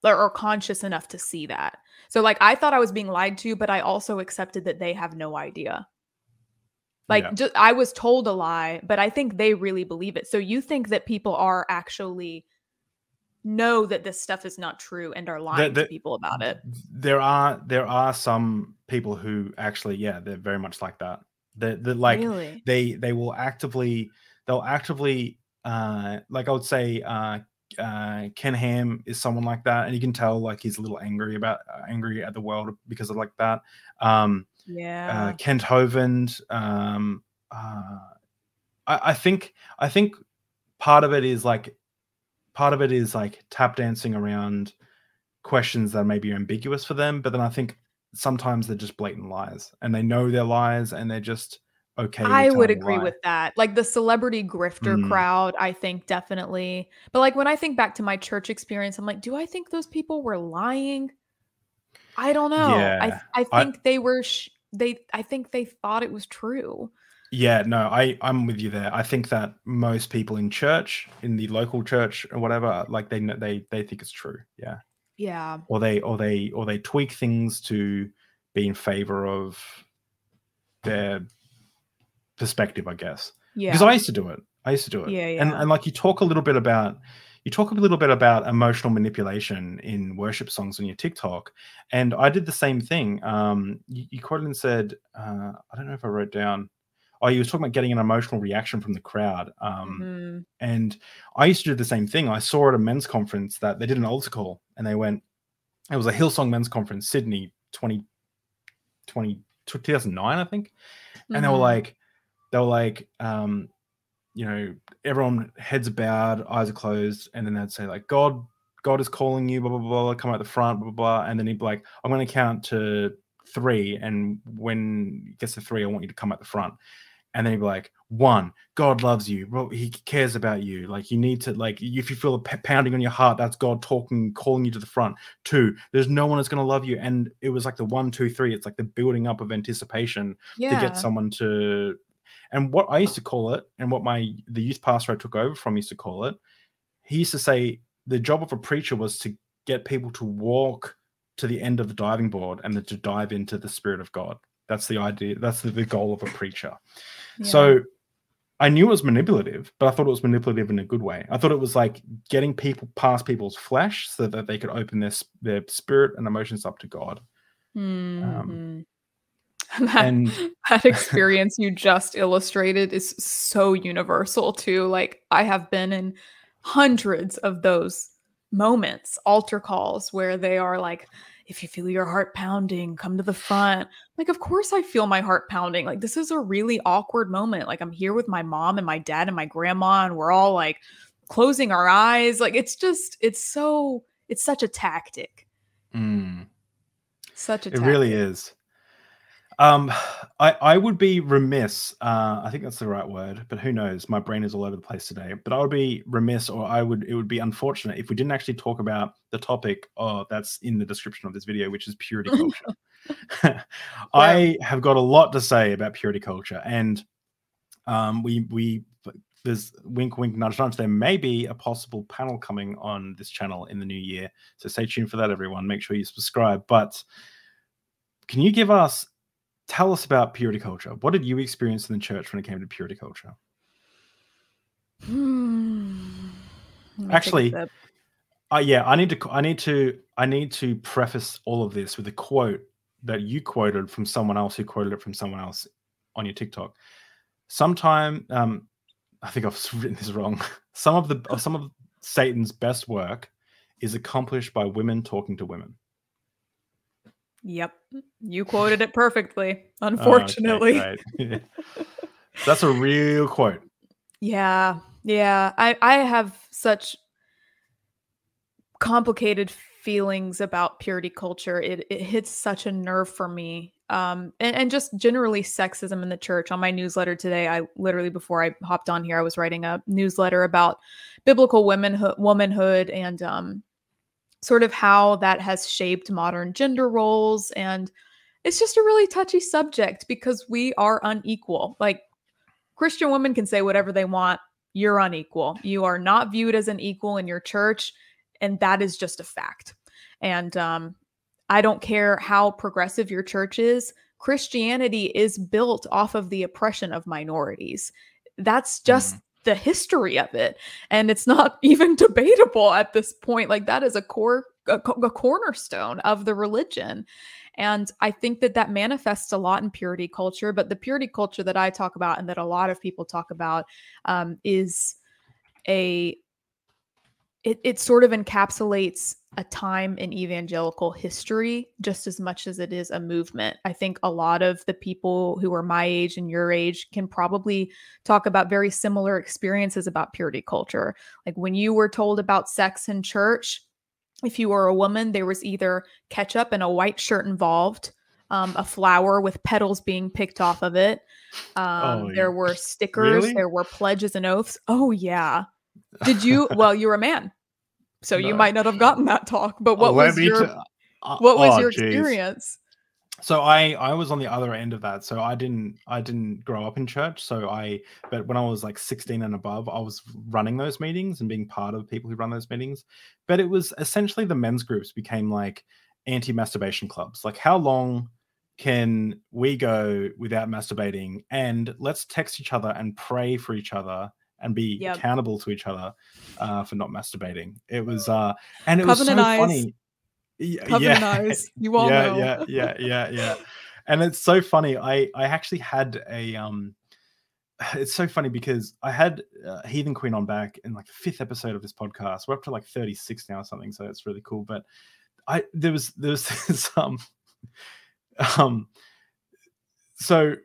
or, or conscious enough to see that so like i thought i was being lied to but i also accepted that they have no idea like
Yeah.
ju- i was told a lie but i think they really believe it so you think that people are actually know that this stuff is not true and are lying
the-
to people about it.
there are there are some people who actually yeah they're very much like that they're, they're like
really?
they they will actively they'll actively uh like i would say uh uh ken ham is someone like that and you can tell like he's a little angry about uh, angry at the world because of like that um
Yeah.
uh kent hovind um uh I, I think i think part of it is like part of it is like tap dancing around questions that may be ambiguous for them but then i think sometimes they're just blatant lies and they know they're lies and they're just okay
I would agree
lie.
with that. Like the celebrity grifter
Mm.
crowd, I think definitely. But like when I think back to my church experience, I'm like, do I think those people were lying? I don't know.
Yeah,
I I
I-
think they were sh- they I think they thought it was true.
Yeah, no, I I'm with you there. I think that most people in church, in the local church or whatever, like they they they think it's true. Yeah,
Yeah.
or they or they or they tweak things to be in favor of their perspective, I guess.
Yeah.
Because I used to do it. I used to do it.
Yeah, yeah.
And and like you talk a little bit about you talk a little bit about emotional manipulation in worship songs on your TikTok, and I did the same thing. Um, you, you quoted and said, uh, I don't know if I wrote down. Oh, you was talking about getting an emotional reaction from the crowd. Um,
Mhm.
and I used to do the same thing. I saw at a men's conference that they did an altar call and they went, it was a Hillsong men's conference, Sydney 20, 20 2009, I think. And they were
Mhm.
like, they were like, um, you know, everyone heads are bowed, eyes are closed, and then they'd say, like, God, God is calling you, blah, blah, blah, come out the front, blah, blah, blah. And then he'd be like, I'm going to count to three. And when it gets to three, I want you to come out the front and then he'd be like one god loves you well he cares about you like you need to like if you feel a p- pounding on your heart that's god talking calling you to the front two there's no one that's going to love you and it was like the one two three it's like the building up of anticipation
yeah.
to get someone to and what i used to call it and what my the youth pastor i took over from used to call it he used to say the job of a preacher was to get people to walk to the end of the diving board and then to dive into the spirit of god that's the idea that's the, the goal of a preacher
Yeah.
so I knew it was manipulative, but I thought it was manipulative in a good way. I thought it was like getting people past people's flesh so that they could open their their spirit and emotions up to God.
Mhm. that,
And
that experience you just illustrated is so universal too. Like I have been in hundreds of those moments, altar calls where they are like, if you feel your heart pounding, come to the front. Like, of course I feel my heart pounding. Like, this is a really awkward moment. Like, I'm here with my mom and my dad and my grandma, and we're all like closing our eyes. Like, it's just, it's so, it's such a tactic.
mm,
Such a tactic.
it really is. Um, I I would be remiss. Uh, I think that's the right word, but who knows? My brain is all over the place today. But I would be remiss, or I would it would be unfortunate if we didn't actually talk about the topic uh, that's in the description of this video, which is purity culture. I have got a lot to say about purity culture, and um, we we there's wink wink nudge nudge. There may be a possible panel coming on this channel in the new year, so stay tuned for that, everyone. Make sure you subscribe. But can you give us tell us about purity culture? What did you experience in the church when it came to purity culture?
Hmm. Let me take a
Actually. Uh, yeah, I need to. I need to. I need to preface all of this with a quote that you quoted from someone else who quoted it from someone else on your TikTok. Sometime, um, I think I've written this wrong. Some of the some of Satan's best work is accomplished by women talking to women.
Yep. You quoted it perfectly,
Oh, okay,
unfortunately.
That's a real quote.
Yeah. Yeah. I I have such complicated feelings about purity culture. It it hits such a nerve for me. Um and, and just generally sexism in the church. On my newsletter today, I literally before I hopped on here, I was writing a newsletter about biblical womanhood womanhood and um sort of how that has shaped modern gender roles and it's just a really touchy subject because we are unequal. Like Christian women can say whatever they want. You're unequal. You are not viewed as an equal in your church, and that is just a fact. And um, I don't care how progressive your church is. Christianity is built off of the oppression of minorities. That's just the history of it and it's not even debatable at this point like that is a core a, a cornerstone of the religion. And i think that that manifests a lot in purity culture but the purity culture that i talk about and that a lot of people talk about um, is a it, it sort of encapsulates a time in evangelical history just as much as it is a movement. I think a lot of the people who are my age and your age can probably talk about very similar experiences about purity culture. Like when you were told about sex in church, if you were a woman, there was either ketchup and a white shirt involved, um, a flower with petals being picked off of it. Um,
Oh,
there were stickers,
Really?
there were pledges and oaths. Oh, yeah. Did you? well, you're a man. So you might not have gotten that talk, but what
Let
was your
t- uh,
what was
oh,
your
geez.
experience?
So I I was on the other end of that. So I didn't I didn't grow up in church. So I but when I was like 16 and above, I was running those meetings and being part of people who run those meetings. But it was essentially the men's groups became like anti-masturbation clubs. Like how long can we go without masturbating and let's text each other and pray for each other and be
Yep.
accountable to each other uh, for not masturbating. It was uh and it
Covenant
was so
eyes.
funny.
Covenant eyes. You all
yeah,
know.
yeah, yeah, yeah, yeah. And it's so funny. I I actually had a um. It's so funny because I had uh, Heathen Queen on back in like the fifth episode of this podcast. We're up to like thirty six now or something, so it's really cool. But I there was there was this um um so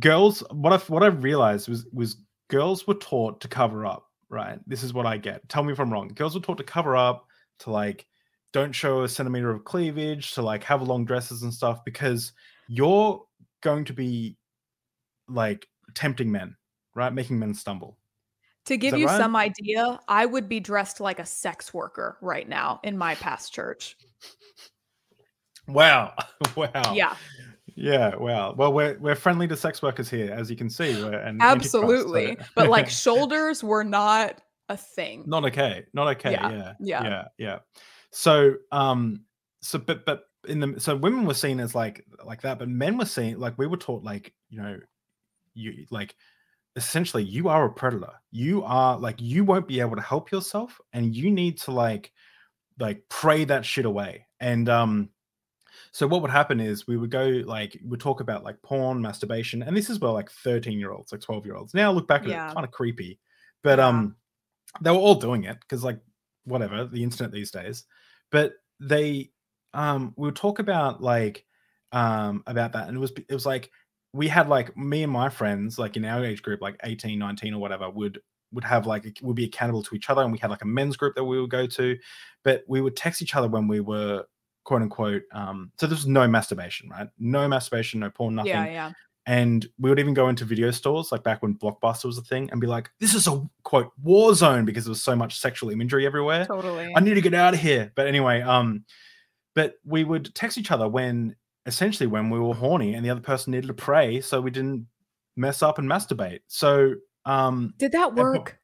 girls what I what I realized was was girls were taught to cover up. Right, this is what I get. Tell me if I'm wrong. Girls were taught to cover up to like don't show a centimeter of cleavage to like have long dresses and stuff because you're going to be like tempting men right making men stumble
To give you
right?
some idea, I would be dressed like a sex worker right now in my past church.
wow wow
Yeah,
yeah wow well we're we're friendly to sex workers here as you can see we're an antichrist, so-
absolutely. But like shoulders were not a thing.
not okay not okay
Yeah,
yeah
yeah.
yeah yeah so um so but but in the so women were seen as like like that but men were seen like we were taught like you know you like essentially you are a predator you are like you won't be able to help yourself and you need to like like pray that shit away and um so what would happen is we would go like we'd talk about like porn masturbation and this is where like 13 year olds like 12 year olds now look back at
Yeah.
it kind of creepy but
Yeah.
um they were all doing it because like whatever the internet these days but they um we would talk about like um about that and it was it was like we had like me and my friends like in our age group like 18 19 or whatever would would have like would be accountable to each other and we had like a men's group that we would go to but we would text each other when we were quote unquote um so there was no masturbation right no masturbation no porn nothing
Yeah, yeah.
and we would even go into video stores like back when blockbuster was a thing and be like this is a quote war zone because there was so much sexual imagery everywhere
Totally.
I need to get out of here. But anyway, um, but we would text each other when essentially when we were horny and the other person needed to pray so we didn't mess up and masturbate. So um
Did that work?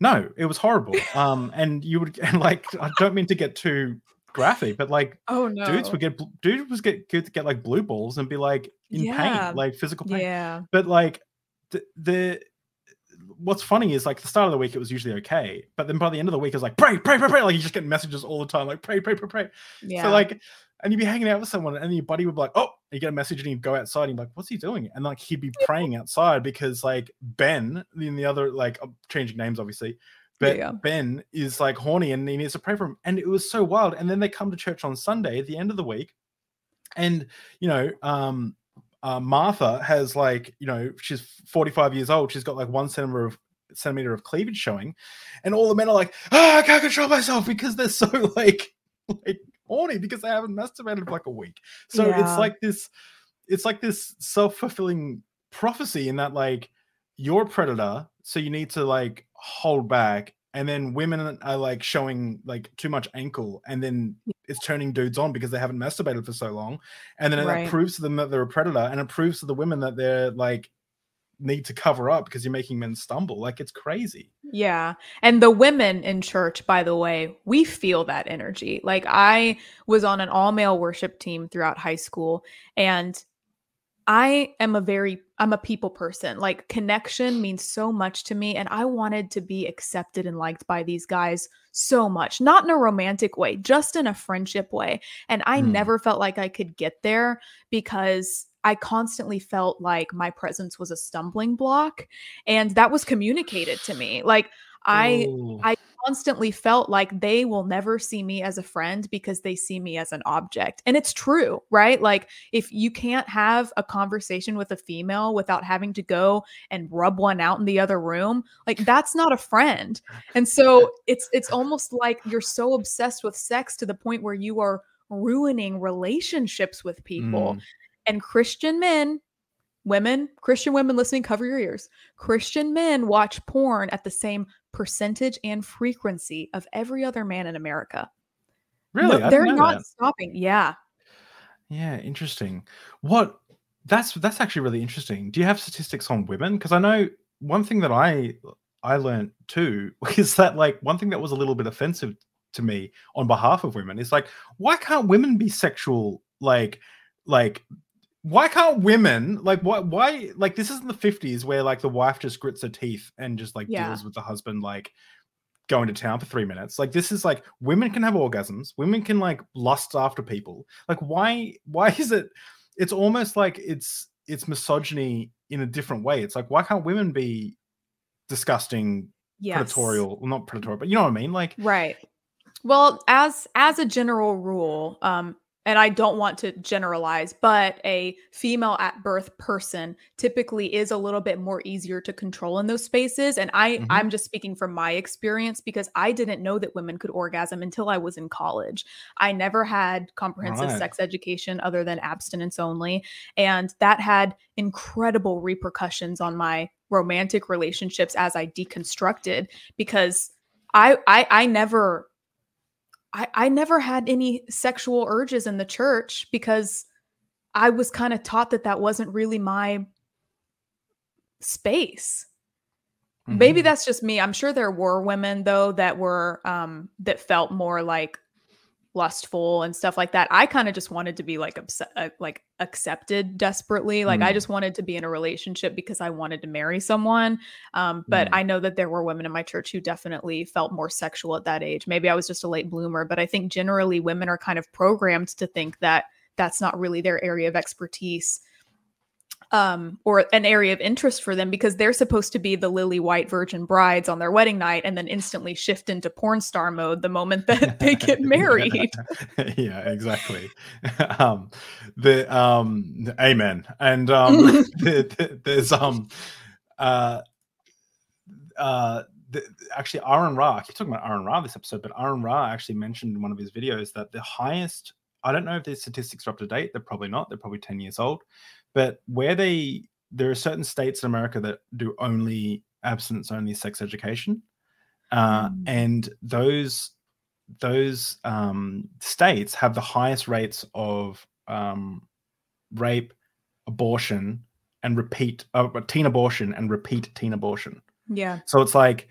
no, it was horrible. Um and you would and like I don't mean to get too graphic, but like
Oh no.
dudes would get dudes would get good to get like blue balls and be like in
Yeah.
pain, like physical pain
Yeah.
but like the, the what's funny is like the start of the week it was usually okay but then by the end of the week it was like pray pray pray pray like you just get messages all the time like pray pray pray pray
Yeah.
so like and you'd be hanging out with someone and your buddy would be like oh you get a message and he'd go outside and you'd be like what's he doing and like he'd be praying outside because like ben in the other like changing names obviously but
Yeah.
ben is like horny and he needs to pray for him and it was so wild and then they come to church on sunday at the end of the week and you know um uh, Martha has like, you know, she's 45 years old. She's got like one centimeter of centimeter of cleavage showing, and all the men are like, ah, I can't control myself because they're so like, like horny because they haven't masturbated for like a week. So
Yeah.
it's like this, it's like this self fulfilling prophecy in that like you're a predator, so you need to like hold back. And then women are like showing like too much ankle, and then it's turning dudes on because they haven't masturbated for so long and then
Right.
it proves to them that they're a predator and it proves to the women that they're like need to cover up because you're making men stumble like it's crazy
Yeah. And the women in church, by the way, we feel that energy. Like I was on an all male worship team throughout high school and I am a very I'm a people person. Like connection means so much to me and I wanted to be accepted and liked by these guys so much. Not in a romantic way, just in a friendship way. And I
Mm.
never felt like I could get there because I constantly felt like my presence was a stumbling block and that was communicated to me. Like I
Ooh.
I constantly felt like they will never see me as a friend because they see me as an object. And it's true, right? Like if you can't have a conversation with a female without having to go and rub one out in the other room, like that's not a friend. And so it's it's almost like you're so obsessed with sex to the point where you are ruining relationships with people.
Mm.
And Christian men, women, Christian women listening, cover your ears. Christian men watch porn at the same percentage and frequency of every other man in America.
Really? I
they're not
that.
stopping. Yeah.
Yeah, interesting. What that's that's actually really interesting. Do you have statistics on women? Because I know one thing that I I learned too is that like one thing that was a little bit offensive to me on behalf of women is like why can't women be sexual like like why can't women like why why like this isn't the 50s where like the wife just grits her teeth and just like
Yeah.
deals with the husband like going to town for three minutes like this is like women can have orgasms women can like lust after people like why why is it it's almost like it's it's misogyny in a different way it's like why can't women be disgusting
Yes.
predatorial well not predatory but you know what i mean like
Right. Well, as as a general rule, um, and I don't want to generalize, but a female at birth person typically is a little bit more easier to control in those spaces. And I
Mhm.
I'm just speaking from my experience because I didn't know that women could orgasm until I was in college. I never had comprehensive
Right.
sex education other than abstinence only, and that had incredible repercussions on my romantic relationships as I deconstructed because I I I never I I never had any sexual urges in the church because I was kind of taught that that wasn't really my space. Maybe
Mhm.
that's just me. I'm sure there were women though that were um that felt more like lustful and stuff like that. I kind of just wanted to be like obs- uh, like accepted desperately. Like I
Mm.
just wanted to be in a relationship because I wanted to marry someone. Um, but
Mm.
I know that there were women in my church who definitely felt more sexual at that age. Maybe I was just a late bloomer, but I think generally women are kind of programmed to think that that's not really their area of expertise um or an area of interest for them because they're supposed to be the lily white virgin brides on their wedding night and then instantly shift into porn star mode the moment that they get married.
Yeah exactly. Um the um amen. And um the, the- there's um uh uh the, actually Aaron Ra, I keep talking about Aaron Ra this episode, but Aaron Ra actually mentioned in one of his videos that the highest, I don't know if these statistics are up to date, they're probably not, they're probably 10 years old, but where they, there are certain states in America that do only abstinence only sex education. Uh,
Mm.
and those those um, states have the highest rates of um, rape, abortion, and repeat uh, teen abortion and repeat teen abortion.
yeah
So it's like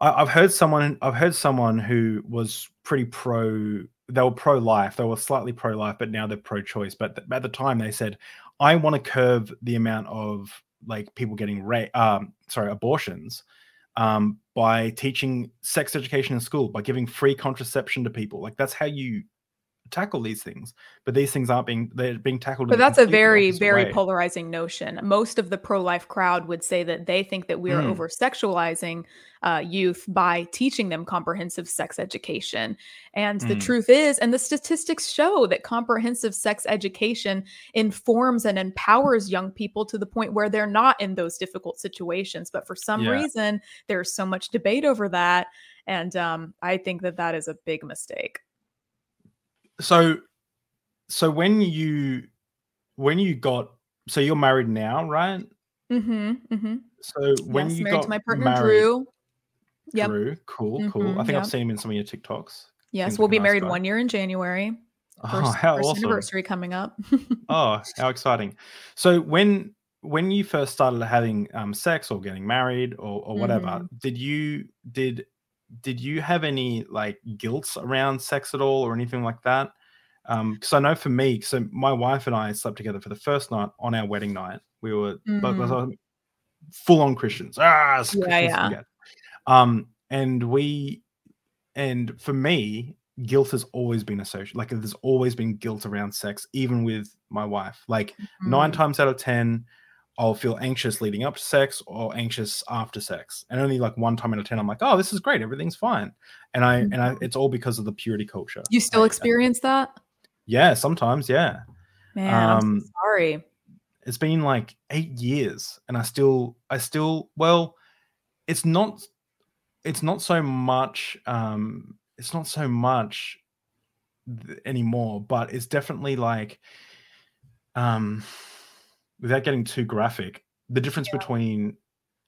I, I've heard someone I've heard someone who was pretty pro. They were pro life. They were slightly pro life, but now they're pro choice. But th- at the time, they said, "I want to curb the amount of like people getting ra- um sorry abortions." Um, by teaching sex education in school, by giving free contraception to people, like that's how you tackle these things. But these things aren't being they're being tackled.
but that's a very very
way.
polarizing notion most of the pro-life crowd would say that they think that we are
Mm.
over sexualizing uh, youth by teaching them comprehensive sex education and the
Mm.
truth is and the statistics show that comprehensive sex education informs and empowers young people to the point where they're not in those difficult situations but for some
Yeah.
reason there's so much debate over that and um, i think that that is a big mistake
so so when you when you got so you're married now right
mm-hmm, mm-hmm.
so when
yes,
you
married
got
to my partner
married,
drew Yep.
Drew, cool cool
Mhm,
i think
yep.
i've seen him in some of your tiktoks
Yes,
Seems
we'll
like
be
nice
married
guy.
one year in January.
oh
First,
how
first
awesome
anniversary coming up.
oh how exciting so when when you first started having um, sex or getting married or, or whatever
Mm-hmm.
did you did did you have any like guilt around sex at all or anything like that Um, because I know for me, so my wife and I slept together for the first night on our wedding night. We were
Mm.
full on Christians. Ah, it's
Yeah,
Christians
yeah.
Um, and we, and for me, guilt has always been associated. Like there's always been guilt around sex, even with my wife. Like nine
Mm.
times out of ten, I'll feel anxious leading up to sex or anxious after sex, and only like one time out of ten, I'm like, oh, this is great, everything's fine, and I and I, it's all because of the purity culture.
You still
I- I-
experience that?
yeah, sometimes, yeah.
Man, I'm
Um,
so sorry.
It's been like eight years, and I still, I still, well, it's not, it's not so much, um, it's not so much th- anymore, but it's definitely like, um, without getting too graphic, the difference between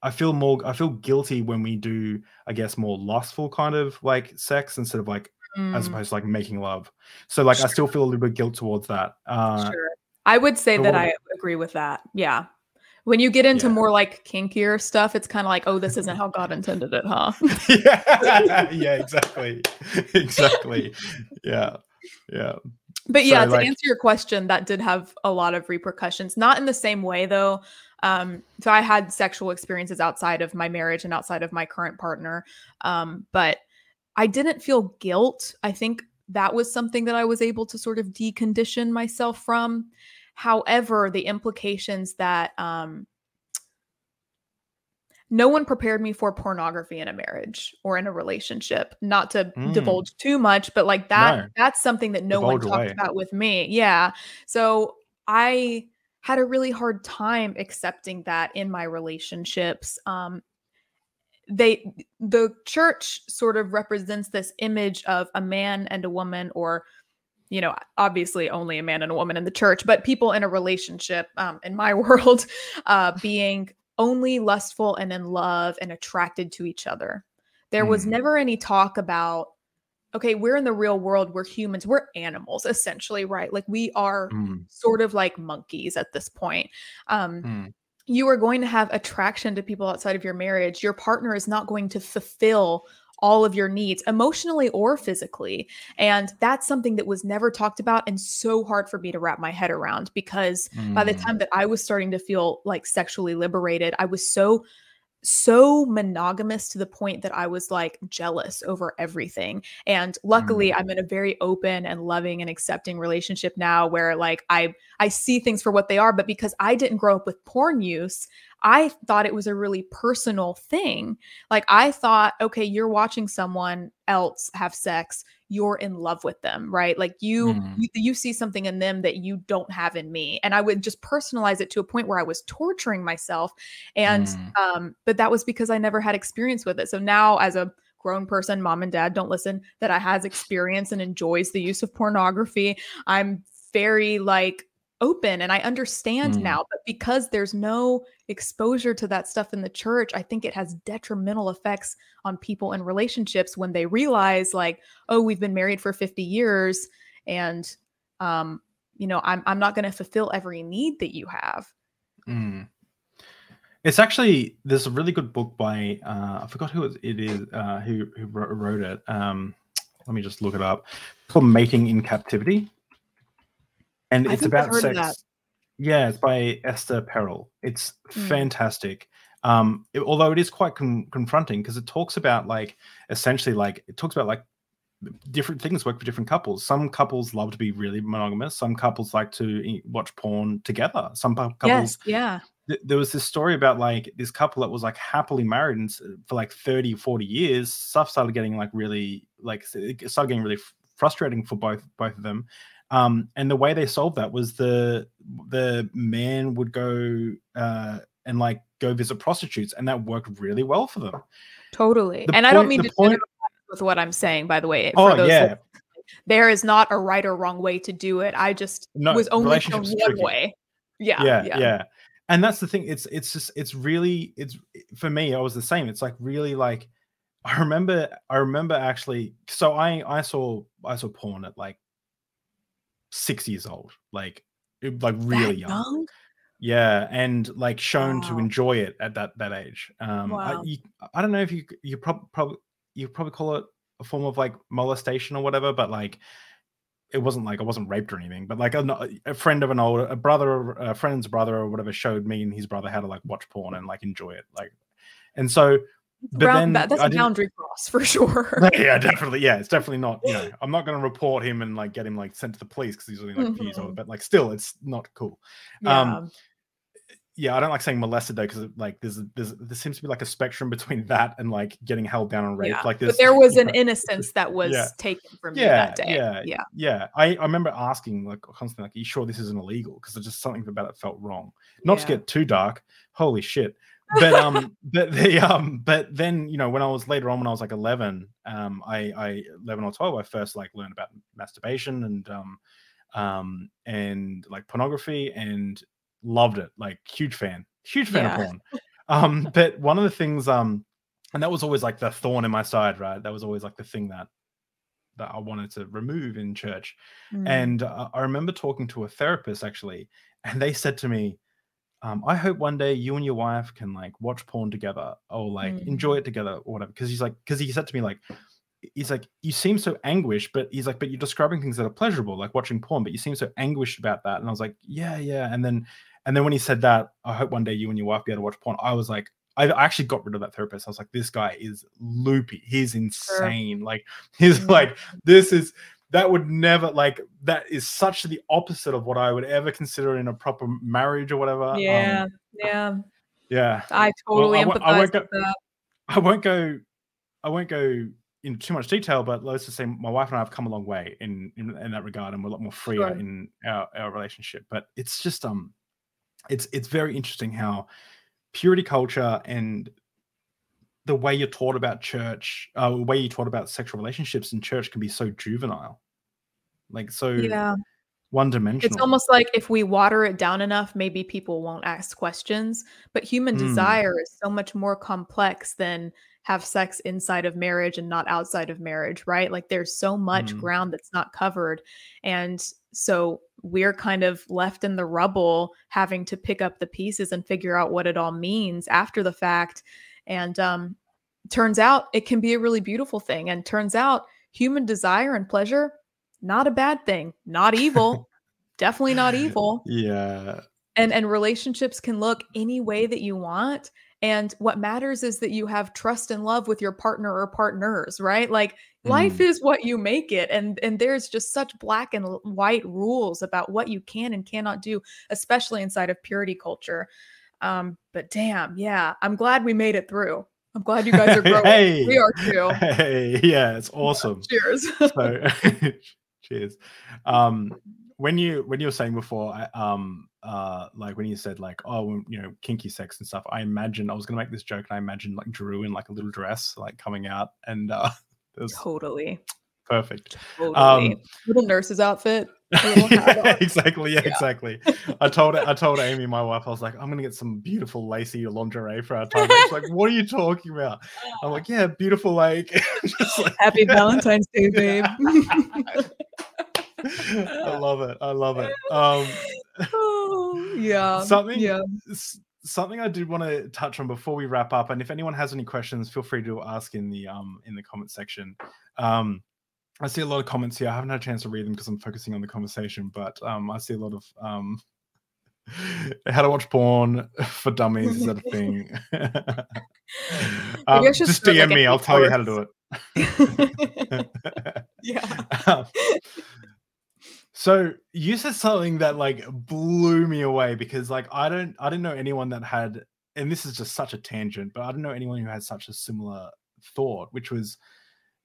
I feel more I feel guilty when we do I guess more lustful kind of like sex instead of like as
Mm,
opposed to like making love. So like I still feel a little bit guilt towards that. Uh
sure. I would say that I agree with that. Yeah. When you get into
Yeah.
more like kinkier stuff, it's kind of like, oh, this isn't how God intended it, huh?
yeah, yeah, exactly. exactly. Yeah. Yeah.
But yeah,
So,
to
like-
answer your question, that did have a lot of repercussions. Not in the same way though. Um, so I had sexual experiences outside of my marriage and outside of my current partner. Um, but I didn't feel guilt. I think that was something that I was able to sort of decondition myself from. However, the implications that um no one prepared me for pornography in a marriage or in a relationship. Not to
Mm.
divulge too much, but like that
No.
that's something that no one talked
away.
about with me. Yeah. So I had a really hard time accepting that in my relationships. Um they the church sort of represents this image of a man and a woman or you know obviously only a man and a woman in the church but people in a relationship um, in my world uh, being only lustful and in love and attracted to each other. There was
Mm.
never any talk about okay we're in the real world we're humans we're animals essentially right? Like we are
Mm,
sort of like monkeys at this point. Um,
mm,
you are going to have attraction to people outside of your marriage. Your partner is not going to fulfill all of your needs emotionally or physically. And that's something that was never talked about and so hard for me to wrap my head around because by the
mm.
time that I was starting to feel like sexually liberated, I was so so monogamous to the point that I was like jealous over everything. And luckily I'm in a very open and loving and accepting relationship now where like I I see things for what they are, but because I didn't grow up with porn use, I thought it was a really personal thing. Like I thought, okay, you're watching someone else have sex, you're in love with them, right? Like you,
Mm.
you you see something in them that you don't have in me. And I would just personalize it to a point where I was torturing myself. And
Mm.
um, but that was because I never had experience with it. So now as a grown person, mom and dad don't listen, that I has experience and enjoys the use of pornography. I'm very like open and I understand
Mm.
now, but because there's no exposure to that stuff in the church, I think it has detrimental effects on people and relationships when they realize like, oh, we've been married for 50 years and um, you know, I'm I'm not going to fulfill every need that you have.
Mm. It's actually there's a really good book by uh, I forgot who it is uh, who who wrote it. Um, let me just look it up. It's called Mating in Captivity, and
I
it's about sex. Yeah, it's by Esther Perel. It's
Mm.
fantastic. Um, it- although it is quite con- confronting because it talks about like essentially like it talks about like different things work for different couples. Some couples love to be really monogamous. Some couples like to watch porn together. Some couples
Yes, yeah.
th- there was this story about like this couple that was like happily married and for like 30 40 years stuff started getting like really like it started getting really f- frustrating for both both of them um and the way they solved that was the the man would go uh and like go visit prostitutes and that worked really well for them
Totally.
The
and I don't mean to
point-
with what I'm saying, by the way.
oh
those
yeah
that- there is not a right or wrong way to do it. I just
No,
was only shown one
tricky.
way. Yeah.
yeah,
Yeah.
yeah and that's the thing it's it's just it's really it's for me i was the same it's like really like i remember i remember actually so i i saw i saw porn at like six years old like it- like really young
young?
yeah and like shown to enjoy it at that that age um I,
Wow.
you, I don't know if you you probably probably you probably call it a form of like molestation or whatever but like it wasn't like I wasn't raped or anything, but like a, a friend of an older a brother, a friend's brother or whatever showed me and his brother how to like watch porn and like enjoy it, like, and so. But
Round-
then
that- that's
I
a boundary cross for sure.
yeah, definitely. Yeah, it's definitely not. You know, I'm not going to report him and like get him like sent to the police because he's only like a few years old.
Mhm.
But like, still, it's not cool.
yeah.
Um, yeah, I don't like saying molested though because like there's there's there seems to be like a spectrum between that and like getting held down and raped.
yeah.
Like
but there was an
know,
innocence that was
Yeah.
taken from you
yeah,
that day.
yeah,
yeah.
yeah. I, I remember asking like constantly like, "Are you sure this isn't illegal?" Because there's just something about it felt wrong. Not to get too dark. Holy shit. But um, but the um, but then you know when I was later on when I was like 11, um, I I 11 or 12, I first like learned about masturbation and um, um, and like pornography and loved it. Like huge fan, huge fan
Yeah.
of porn. Um, but one of the things um, and that was always like the thorn in my side, right? That was always like the thing that that I wanted to remove in church.
Mm.
And uh, I remember talking to a therapist actually, and they said to me, um, "I hope one day you and your wife can like watch porn together or like
Mm.
enjoy it together or whatever." Because he's like, because he said to me like, he's like, "You seem so anguished," but he's like, "But you're describing things that are pleasurable, like watching porn, but you seem so anguished about that." And I was like, "Yeah, yeah." And then, and then when he said that, I hope one day you and your wife be able to watch porn. I was like. I actually got rid of that therapist. I was like, this guy is loopy. He's insane. Like, he's
Mm.
like, this is that would never like that is such the opposite of what I would ever consider in a proper marriage or whatever. Um,
yeah, yeah.
yeah.
I
Well,
totally
I won't- I won't
with that.
I won't go I won't go in too much detail, but let's just say my wife and I have come a long way in in, in that regard and we're a lot more freer
Sure.
in our, our relationship. But it's just um it's it's very interesting how purity culture and the way you're taught about church, uh, the way you're taught about sexual relationships in church can be so juvenile, like so
Yeah.
one dimensional.
It's almost like if we water it down enough, maybe people won't ask questions. But human
Mm.
desire is so much more complex than have sex inside of marriage and not outside of marriage, right? Like there's so much
Mm.
ground that's not covered. And so we're kind of left in the rubble having to pick up the pieces and figure out what it all means after the fact. And um turns out it can be a really beautiful thing. And turns out human desire and pleasure, not a bad thing, not evil definitely not evil
yeah,
and and relationships can look any way that you want and what matters is that you have trust and love with your partner or partners right like life
Mm.
is what you make it and and there's just such black and white rules about what you can and cannot do especially inside of purity culture um but damn yeah i'm glad we made it through i'm glad you guys are growing.
Hey.
we are too.
Hey, yeah, it's awesome.
cheers.
So cheers. Um when you when you were saying before I, um uh like when you said like oh you know kinky sex and stuff i imagine i was gonna make this joke and i imagined like drew in like a little dress like coming out and uh was
totally.
Perfect.
Totally.
Um,
little nurse's outfit. a little hat
yeah, exactly yeah, exactly i told i told amy my wife i was like i'm gonna get some beautiful lacy lingerie for our time she's like what are you talking about i'm like yeah beautiful like like
Happy Valentine's Day, babe.
I love it. I love it. Um,
oh, yeah.
something,
Yeah.
something I did want to touch on before we wrap up, and if anyone has any questions, feel free to ask in the um in the comment section. Um, I see a lot of comments here. I haven't had a chance to read them because I'm focusing on the conversation, but um, I see a lot of um, how to watch porn for dummies is that a thing? um, just
start, like,
DM me. I'll tell you how to do it.
yeah.
Um, so you said something that like blew me away because like I don't I didn't know anyone that had and this is just such a tangent, but I don't know anyone who had such a similar thought, which was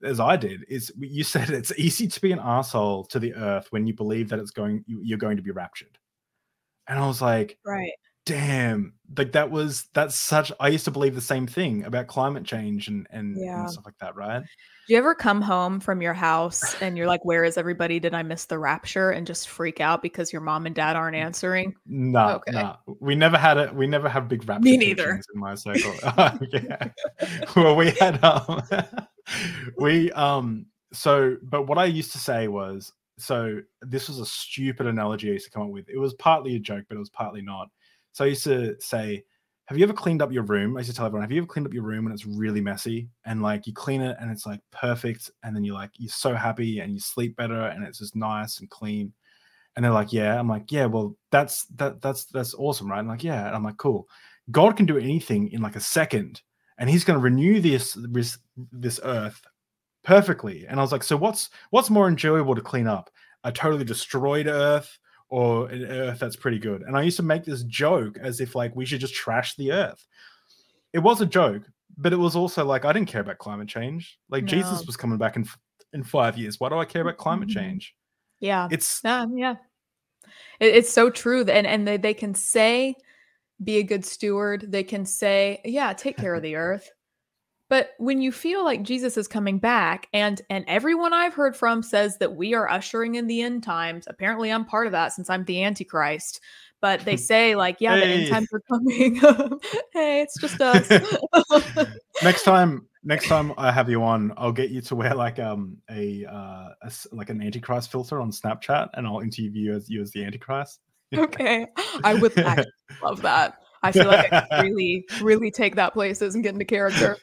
as I did, is you said it's easy to be an asshole to the earth when you believe that it's going you- you're going to be raptured. And I was like,
Right.
damn, like that was that's such I used to believe the same thing about climate change and and,
Yeah.
and stuff like that, right?
Do you ever come home from your house and you're like, where is everybody? Did I miss the rapture? And just freak out because your mom and dad aren't answering?
No,
Okay.
we never had it. We never have big rap.
Me neither.
in my circle. yeah. Well, we had um, we um. So, but what I used to say was, so this was a stupid analogy I used to come up with. It was partly a joke, but it was partly not. So I used to say, have you ever cleaned up your room? I used to tell everyone, have you ever cleaned up your room and it's really messy and like you clean it and it's like perfect and then you're like you're so happy and you sleep better and it's just nice and clean. And they're like, yeah. I'm like, yeah. Well, that's that that's that's awesome, right? I'm like, yeah. And I'm like, cool. God can do anything in like a second, and He's going to renew this this this earth perfectly. And I was like, so what's what's more enjoyable to clean up? A totally destroyed earth or an earth that's pretty good? And I used to make this joke as if like we should just trash the earth. It was a joke, but it was also like I didn't care about climate change. Like Jesus was coming back in in five years. Why do I care about climate
Mhm.
change?
Yeah.
It's
Yeah, yeah. It, it's so true. And and they, they can say, be a good steward. They can say, yeah, take care of the earth. But when you feel like Jesus is coming back, and and everyone I've heard from says that we are ushering in the end times. Apparently, I'm part of that since I'm the Antichrist. But they say like, yeah, the end times are coming. hey, it's just us.
next time next time i have you on i'll get you to wear like um a uh a like an antichrist filter on snapchat and i'll interview you as you as the antichrist
okay, I would actually love that. I feel like I could really, really take that places and get into character.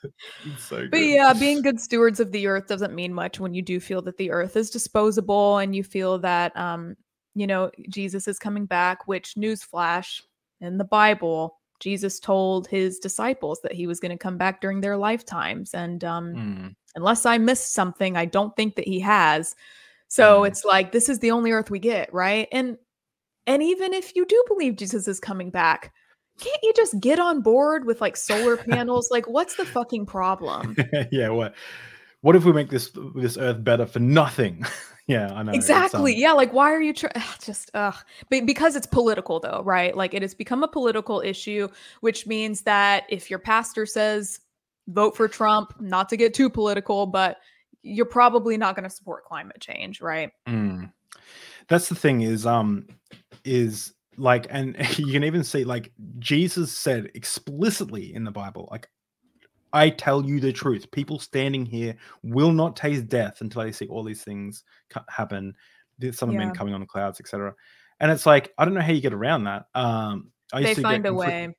So
But yeah, being good stewards of the earth doesn't mean much when you do feel that the earth is disposable and you feel that um, you know, Jesus is coming back, which newsflash in the Bible, Jesus told his disciples that he was going to come back during their lifetimes. And um,
Mm,
unless I missed something, I don't think that he has. So
Mm.
it's like this is the only earth we get, right? And and even if you do believe Jesus is coming back, can't you just get on board with like solar panels? like what's the fucking problem?
yeah what what if we make this this earth better for nothing yeah i know
Exactly.
um,
yeah, like why are you trying just ugh. But because it's political though, right? Like it has become a political issue, which means that if your pastor says vote for Trump, not to get too political, but you're probably not going to support climate change, right?
Mm. That's the thing is um is like and you can even see like Jesus said explicitly in the Bible like I tell you the truth. People standing here will not taste death until they see all these things happen the son of
Yeah.
men coming on the clouds etc and it's like I don't know how you get around that. Um I used
They
to
find
get
a way.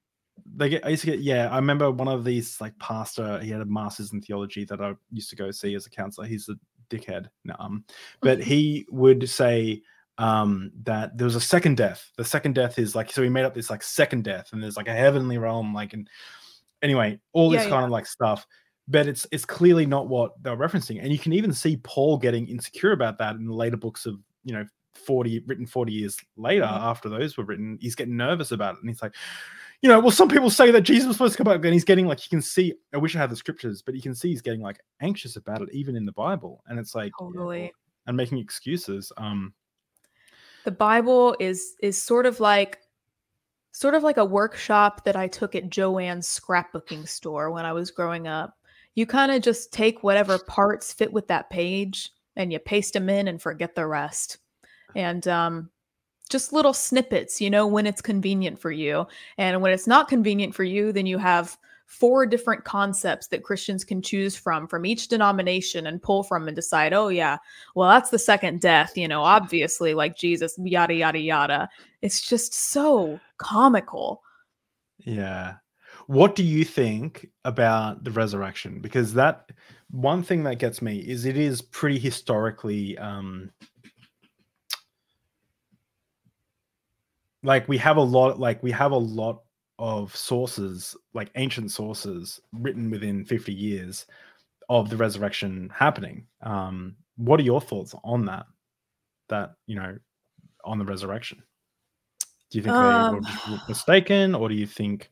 they get I used to get yeah I remember one of these like pastor he had a master's in theology that I used to go see as a counselor. He's a dickhead no, um but he would say um that there was a second death the second death is like so he made up this like second death and there's like a heavenly realm like and anyway all this
Yeah,
kind of like stuff but it's it's clearly not what they're referencing and you can even see paul getting insecure about that in the later books of you know 40 written 40 years later
Mhm.
after those were written he's getting nervous about it and he's like you know well some people say that jesus was supposed to come back and he's getting like you can see i wish i had the scriptures but you can see he's getting like anxious about it even in the bible and it's like yeah,
Totally.
and making excuses um
the bible is is sort of like sort of like a workshop that i took at joanne's scrapbooking store when i was growing up. You kind of just take whatever parts fit with that page and you paste them in and forget the rest. And um just little snippets you know when it's convenient for you. And when it's not convenient for you then you have four different concepts that christians can choose from from each denomination and pull from and decide oh yeah well that's the second death you know obviously like jesus yada yada yada it's just so comical
Yeah. What do you think about the resurrection? Because that one thing that gets me is it is pretty historically um like we have a lot like we have a lot of sources like ancient sources written within 50 years of the resurrection happening. Um what are your thoughts on that? That, you know, on the resurrection? Do you think they
Um,
were mistaken, or do you think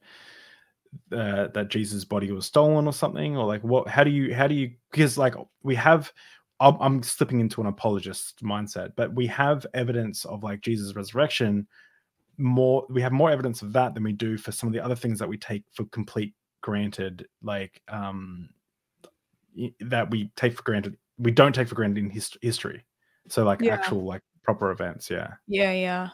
uh, that Jesus' body was stolen or something, or like what? How do you how do you because like we have. I'm, I'm slipping into an apologist mindset, but we have evidence of like Jesus' resurrection. More, we have more evidence of that than we do for some of the other things that we take for complete granted, like um that we take for granted. We don't take for granted in his, history. So like
Yeah.
actual like proper events, yeah.
Yeah, yeah.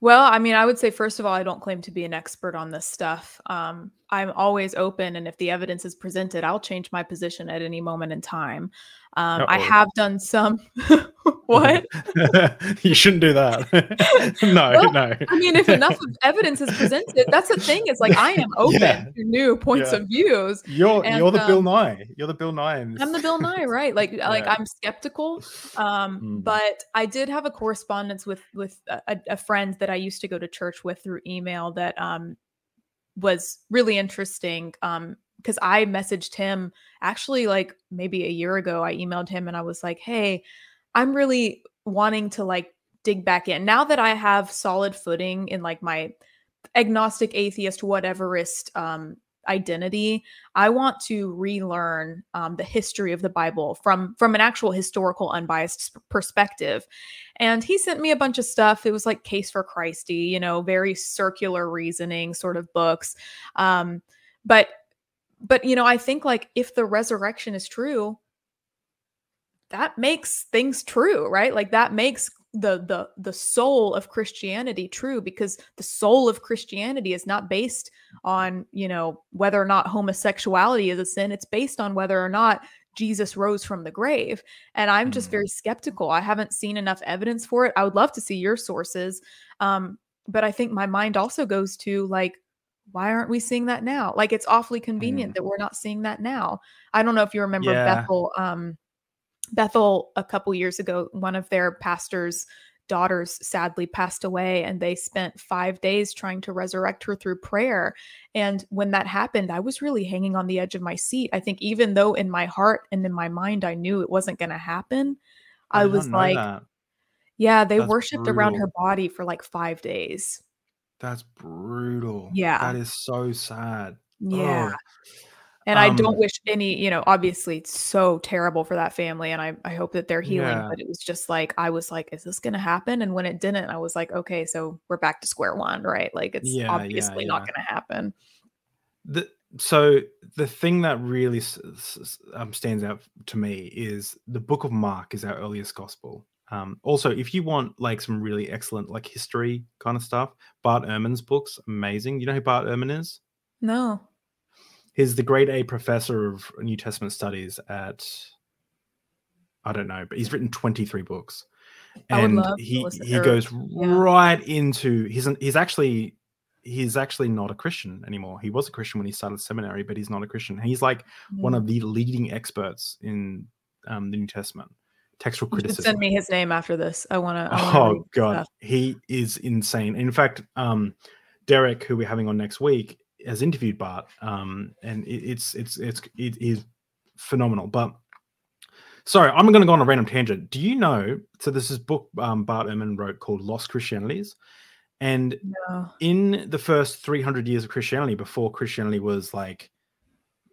Well, I mean, I would say first of all, I don't claim to be an expert on this stuff. Um, I'm always open, and if the evidence is presented, I'll change my position at any moment in time. Um, I have done some. what?
you shouldn't do that. no,
Well,
no.
I mean, if enough of evidence is presented, that's the thing. Is like I am open
Yeah.
to new points
Yeah.
of views.
You're
and,
you're the Bill
um,
Nye. You're the Bill Nye.
I'm the. Bill Nye, right? Like, like I'm skeptical. Um,
Mm.
but I did have a correspondence with with a, a- a friend that I used to go to church with through email that um was really interesting. Um, because I messaged him actually like maybe a year ago. I emailed him and I was like, "Hey, I'm really wanting to like dig back in now that I have solid footing in like my agnostic, atheist, whateverist um, identity. I want to relearn um, the history of the Bible from from an actual historical, unbiased perspective." And he sent me a bunch of stuff. It was like Case for Christy, you know, very circular reasoning sort of books. Um, but but you know, I think like if the resurrection is true, that makes things true, right? Like that makes the the the soul of Christianity true because the soul of Christianity is not based on, you know, whether or not homosexuality is a sin. It's based on whether or not Jesus rose from the grave. And I'm just
Mhm.
very skeptical. I haven't seen enough evidence for it. I would love to see your sources. Um, but I think my mind also goes to like, why aren't we seeing that now? Like it's awfully convenient that we're not seeing that now. I don't know if you remember
Yeah.
Bethel. Um, Bethel a couple years ago, one of their pastors' daughters sadly passed away, and they spent five days trying to resurrect her through prayer. And when that happened, I was really hanging on the edge of my seat. I think even though in my heart and in my mind I knew it wasn't going to happen, I,
not
was like,
that.
yeah, they
That's
worshipped around her body for like five days.
That's brutal.
Yeah.
That is so sad.
Yeah.
Ugh.
And I don't
Um,
wish any, you know, obviously it's so terrible for that family. And I, I hope that they're healing.
Yeah.
But it was just like, I was like, is this going to happen? And when it didn't, I was like, okay, so we're back to square one, right? Like it's
Yeah, yeah,
obviously not
yeah.
going to happen.
the so the thing that really um, stands out to me is the book of mark is our earliest gospel um, also if you want like some really excellent like history kind of stuff bart ehrman's books amazing you know who bart ehrman is
No.
He's the grade a professor of new testament studies at i don't know but he's written 23 books and he he goes
yeah.
right into he's an, he's actually he's actually not a christian anymore he was a christian when he started seminary but he's not a christian he's like one
Mm.
of the leading experts in um, the new testament textual criticism
send me his name after this. I want to.
oh god he is insane in fact um derek who we're having on next week has interviewed bart um and it, it's it's it's it is phenomenal. But sorry i'm going to go on a random tangent. Do you know so this is book um, bart ehrman wrote called lost christianities and
No.
in the first 300 years of christianity before christianity was like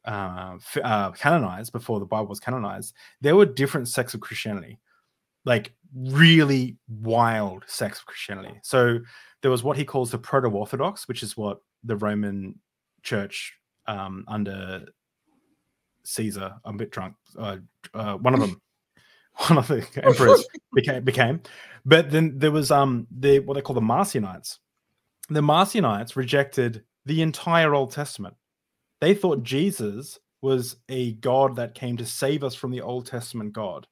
uh, uh canonized before the bible was canonized there were different sects of christianity. Like really wild sects of christianity. So there was what he calls the proto-orthodox which is what the roman church um under caesar i'm a bit drunk uh, uh one of them one of the emperors became became. But then there was um the what they call the marcionites. The marcionites rejected the entire old testament. They thought jesus was a god that came to save us from the old testament god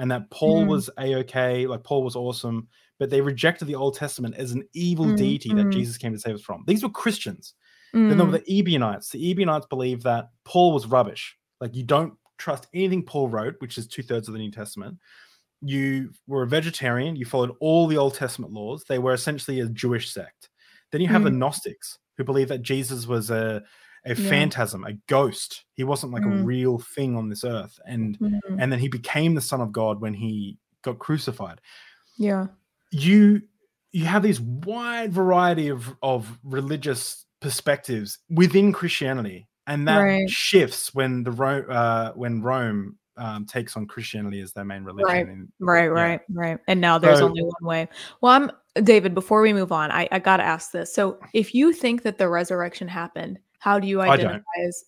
and that paul
Mm.
was a-okay like paul was awesome but they rejected the old testament as an evil
Mm,
deity that
mm.
jesus came to save us from these were christians then there
Mm,
were the Ebionites. The Ebionites believed that Paul was rubbish. Like you don't trust anything Paul wrote, which is two thirds of the New Testament. You were a vegetarian. You followed all the Old Testament laws. They were essentially a Jewish sect. Then you have the
Mm.
Gnostics who believe that Jesus was a a
Yeah.
phantasm, a ghost. He wasn't like a
Mm.
real thing on this earth. And
mm,
and then he became the Son of God when he got crucified
yeah.
you you have these wide variety of of religious perspectives within Christianity, and that
Right.
shifts when the Rome uh, when Rome um, takes on Christianity as their main religion.
Right.
And-
Right,
yeah.
right, right. And now there's
So-
only one way. Well, I'm David, before we move on, I, I gotta ask this. So if you think that the resurrection happened, how do you identify as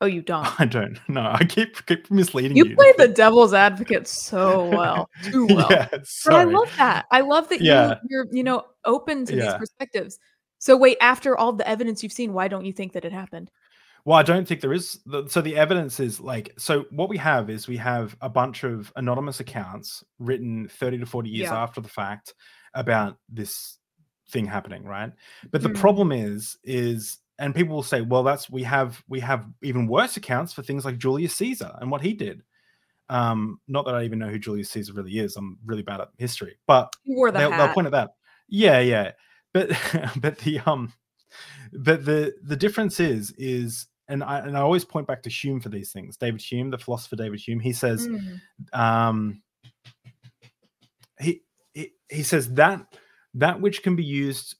oh you don't?
I don't know. I keep keep misleading you.
You play the devil's advocate so well. Too well.
yeah,
But I love that. I love that
Yeah.
you you're you know open to these perspectives. So wait, after all the evidence you've seen, why don't you think that it happened?
Well, I don't think there is. the- So the evidence is like, so what we have is we have a bunch of anonymous accounts written 30 to 40 years
Yeah.
after the fact about this thing happening, right? But the
Hmm.
problem is, is, and people will say, well, that's we have we have even worse accounts for things like Julius Caesar and what he did. Um, not that I even know who Julius Caesar really is. I'm really bad at history, but
the
they'll, they'll point at that. Yeah, yeah. But but the um but the the difference is is and I and I always point back to Hume for these things. David Hume, the philosopher David Hume, he says
Mm.
um he he, he says that that which can be used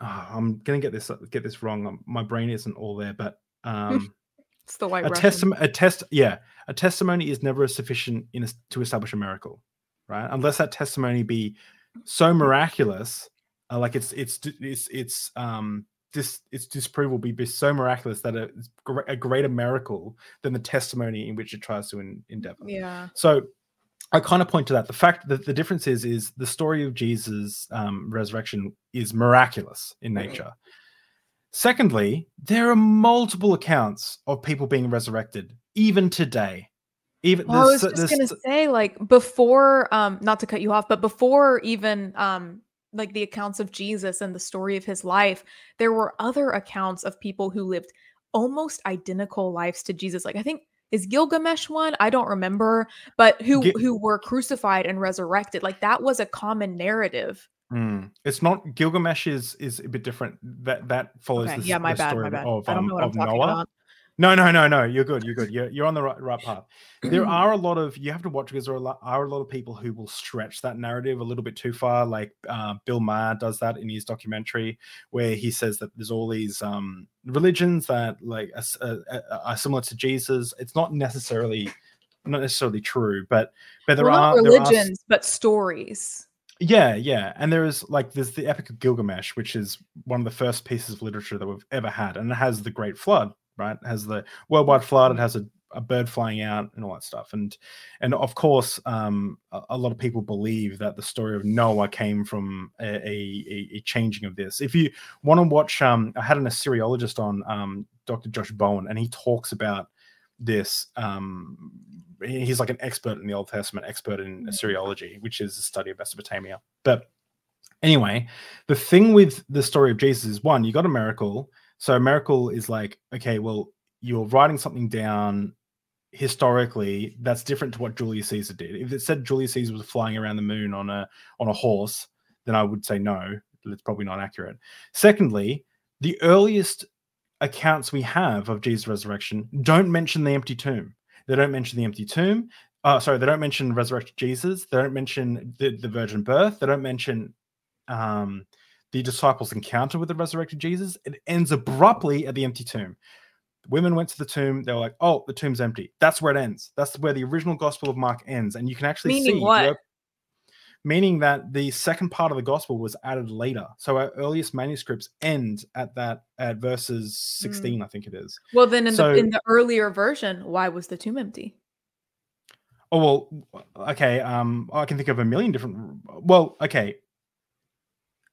ah, I'm gonna get this get this wrong. um, My brain isn't all there, but um
It's the white
a testimony a test yeah a testimony is never sufficient in a, to establish a miracle right unless that testimony be so miraculous uh, like it's it's it's it's um this its disproval be, be so miraculous that it's a greater miracle than the testimony in which it tries to en- endeavor
Yeah.
so I kind of point to that. The fact that the difference is is the story of Jesus' um, resurrection is miraculous in nature. Secondly, there are multiple accounts of people being resurrected, even today. Even
Well, I was just gonna say, like, before, um, not to cut you off, but before even, um, like the accounts of Jesus and the story of his life, there were other accounts of people who lived almost identical lives to Jesus. Like, I think is Gilgamesh one? I don't remember, but who who were crucified and resurrected. Like that was a common narrative.
Mm. It's not Gilgamesh is is a bit different. That that follows
Okay,
the,
yeah, my bad,
story
my
of-
bad.
of,
I don't
um,
know what I'm
of
talking
Noah.
about.
No, no, no, no. You're good. You're good. You're, you're on the right, right path. There are a lot of you have to watch because there are a lot, are a lot of people who will stretch that narrative a little bit too far. Like uh, Bill Maher does that in his documentary, where he says that there's all these um, religions that like are, s- uh, uh, are similar to Jesus. It's not necessarily not necessarily true, but but there
well,
are
not
there are
religions, but stories.
yeah, yeah. And there is like there's the Epic of Gilgamesh, which is one of the first pieces of literature that we've ever had. And it has the Great Flood, right? It has the worldwide flood, it has a, a bird flying out and all that stuff. And and of course, um, a, a lot of people believe that the story of Noah came from a, a, a- changing of this. If you want to watch, um, I had an Assyriologist on, um, Dr. Josh Bowen, and he talks about this um he's like an expert in the old testament expert in assyriology which is the study of mesopotamia but anyway the thing with the story of jesus is one you got a miracle so miracle is like okay well you're writing something down historically that's different to what julius caesar did. If it said julius caesar was flying around the moon on a on a horse then i would say no it's probably not accurate. Secondly the earliest accounts we have of jesus resurrection don't mention the empty tomb. They don't mention the empty tomb uh, sorry they don't mention resurrected jesus. They don't mention the, the virgin birth. They don't mention um, the disciples' encounter with the resurrected Jesus. It ends abruptly at the empty tomb. Women went to the tomb. They were like, "Oh, the tomb's empty." That's where it ends. That's where the original Gospel of Mark ends, and you can actually
Meaning
see.
what?
Meaning that the second part of the Gospel was added later. So our earliest manuscripts end at that at verses sixteen, I think it is.
Well, then in
So-
the in the earlier version, why was the tomb empty?
Oh well, okay. Um, I can think of a million different. Well, okay.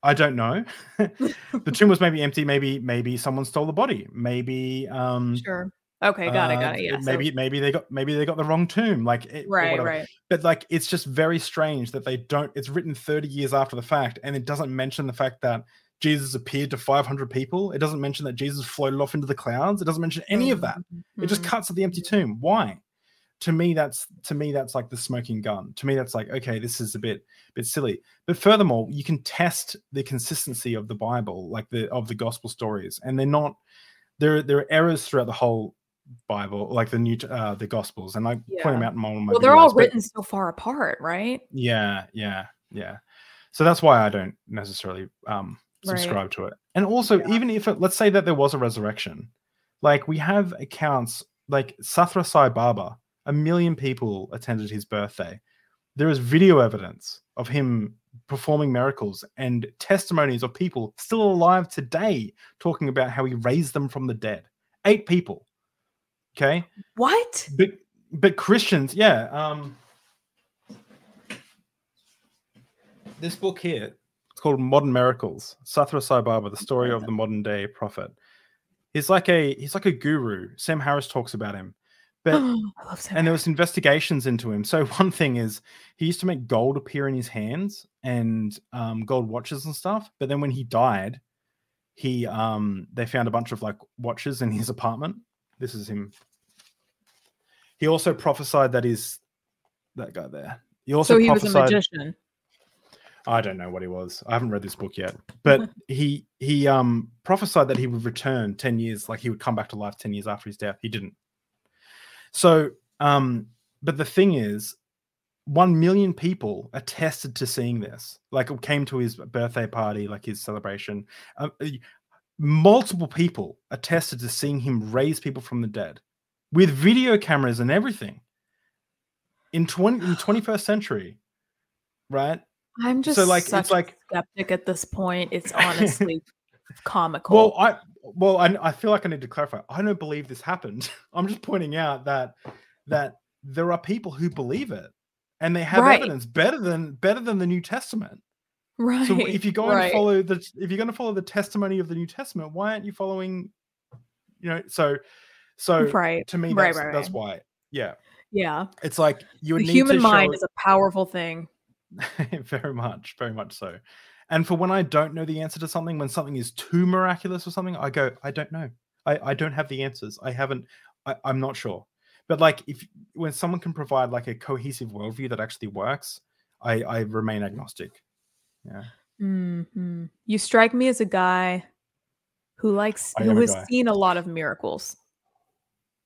I don't know. the tomb was maybe empty. Maybe maybe someone stole the body. Maybe um.
Sure. Okay, got it,
uh,
got it. Yeah. so-
Maybe maybe they got maybe they got the wrong tomb. Like it,
right, right.
But like it's just very strange that they don't. It's written thirty years after the fact, and it doesn't mention the fact that Jesus appeared to five hundred people. It doesn't mention that Jesus floated off into the clouds. It doesn't mention any of that. It just
Mhm.
cuts at the empty tomb. Why? To me, that's to me that's like the smoking gun. To me, that's like okay, this is a bit bit silly. But furthermore, you can test the consistency of the Bible, like the of the gospel stories, and they're not there. There are errors throughout the whole Bible, like the new uh, the Gospels, and I point them out in of my
Well, they're all
videos, but-
written so far apart, right?
yeah, yeah, yeah. So that's why I don't necessarily um
Right.
subscribe to it. And also, even if it, let's say that there was a resurrection, like we have accounts like Sathya Sai Baba, a million people attended his birthday. There is video evidence of him performing miracles and testimonies of people still alive today talking about how he raised them from the dead. Eight people. Okay
What?
but but Christians, yeah. Um, this book here, it's called Modern Miracles. Sathya Sai Baba, the story of the modern day prophet. He's like a he's like a guru. Sam Harris talks about him. But and there was investigations into him. So one thing is he used to make gold appear in his hands and um, gold watches and stuff. But then when he died, he um, they found a bunch of like watches in his apartment. This is him. He also prophesied that his that guy there. He also
so he was a
prophesied.
magician.
I don't know what he was. I haven't read this book yet, but he he um prophesied that he would return ten years, like he would come back to life ten years after his death. He didn't. So, um, but the thing is, one million people attested to seeing this. Like, it came to his birthday party, like his celebration. Uh, multiple people attested to seeing him raise people from the dead with video cameras and everything in 20 in the 21st century right
I'm just
So, like, it's like-
skeptic at this point. It's honestly comical.
Well, I well, I, I feel like I need to clarify. I don't believe this happened. I'm just pointing out that that there are people who believe it, and they have
Right.
evidence better than better than the New Testament.
right.
So if you're going
right.
to follow the if you're going to follow the testimony of the New Testament, why aren't you following? You know, so so
right,
to me,
right,
that's,
right,
that's why. Yeah,
yeah,
it's like you would
the human mind
show-
is a powerful thing.
very much, very much so. And for when I don't know the answer to something, when something is too miraculous or something, I go, I don't know. I, I don't have the answers. I haven't, I, I'm not sure. But like if when someone can provide like a cohesive worldview that actually works, I, I remain agnostic. Yeah.
Mhm. You strike me as a guy who likes who has
guy.
seen a lot of miracles.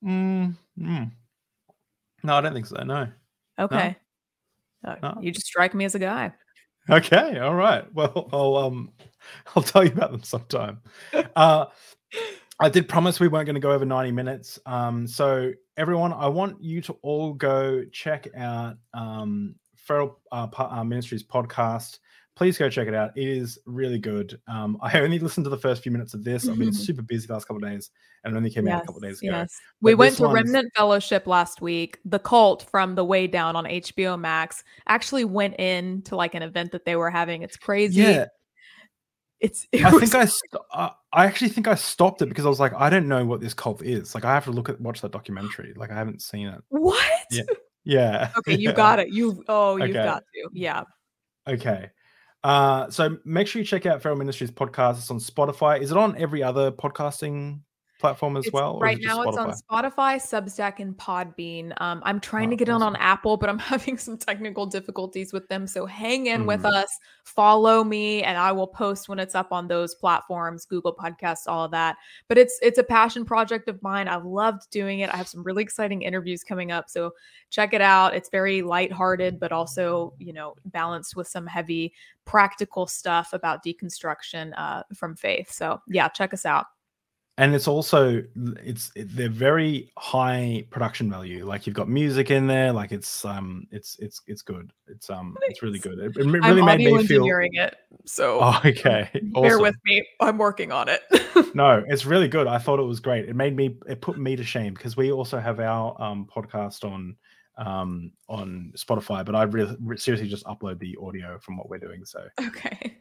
Mm, mm. No, I don't think so. No.
Okay. Uh,
No.
You just strike me as a guy.
Okay, all right. Well, I'll um, I'll tell you about them sometime. Uh, I did promise we weren't going to go over ninety minutes. Um, so everyone, I want you to all go check out um, Feral uh, uh, Ministries podcast. Please go check it out. It is really good. Um, I only listened to the first few minutes of this. I've been super busy the last couple of days, and it only came out a couple of days ago.
yes. We went to Remnant Fellowship last week. The cult from The Way Down on HBO Max actually went in to like an event that they were having. It's crazy.
Yeah,
It's it
I
was-
think I, st- uh, I actually think I stopped it because I was like, I don't know what this cult is. Like, I have to look at watch that documentary. Like, I haven't seen it.
what?
Yeah. Yeah.
Okay, you
yeah.
got it. You oh, you've
Okay.
got to. Yeah.
Okay. Uh, so make sure you check out Feral Ministries podcast. It's on Spotify. Is it on every other podcasting platform as
It's-
well?
right now, it's on Spotify, Substack, and Podbean. Um, I'm trying to
Oh,
get it on on Apple, but I'm having some technical difficulties with them. So hang in with
Mm.
us, follow me, and I will post when it's up on those platforms, Google Podcasts, all of that. But it's it's a passion project of mine. I've loved doing it. I have some really exciting interviews coming up, so check it out. It's very lighthearted, but also you know balanced with some heavy practical stuff about deconstruction uh, from faith. So yeah, check us out.
And it's also it's it- they're very high production value. Like you've got music in there. Like it's um it's it's it's good. It's um it's really good. It, it really
I'm
made me feel.
it, so
Oh, okay.
bear
Awesome.
with me. I'm working on it.
No, it's really good. I thought it was great. It made me it put me to shame because we also have our um podcast on um on Spotify, but I really re- seriously just upload the audio from what we're doing. So
okay.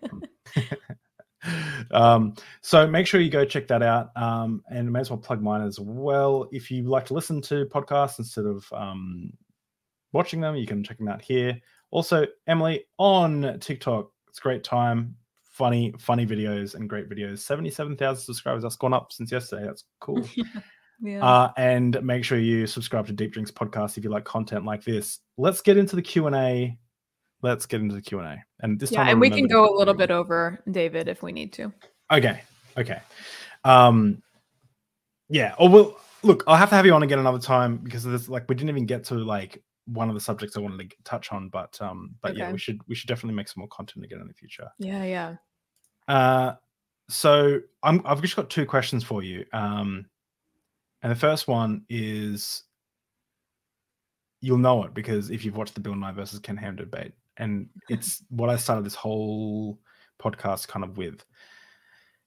Um so make sure you go check that out. Um and may as well plug mine as well. If you like to listen to podcasts instead of um watching them, you can check them out here. Also, Emily on TikTok. It's a great time. Funny, funny videos and great videos. 77,000 subscribers. That's gone up since yesterday. That's cool.
yeah.
uh, and make sure you subscribe to Deep Drinks Podcast if you like content like this. Let's get into the Q&A. Let's get into the Q&A. And this
yeah,
time
and we can go a little bit over David if we need to.
Okay. Okay. Um yeah. Or well look, I'll have to have you on again another time because there's like we didn't even get to like one of the subjects I wanted to touch on, but um but yeah, we should we should definitely make some more content again in the future.
Yeah, yeah.
Uh so I'm I've just got two questions for you. Um and the first one is you'll know it because if you've watched the Bill Nye versus Ken Ham debate, and it's what I started this whole podcast kind of with.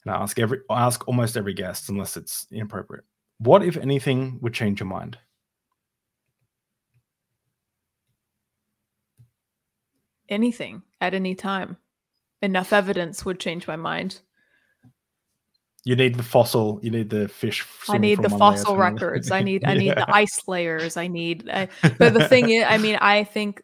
And I ask every I ask almost every guest, unless it's inappropriate. What, if anything, would change your mind?
Anything at any time. enough evidence would change my mind.
You need the fossil. You need the fish.
I need the
one layer to
fossil records. I need I need
Yeah.
the ice layers. I need I, but the thing is, I mean, I think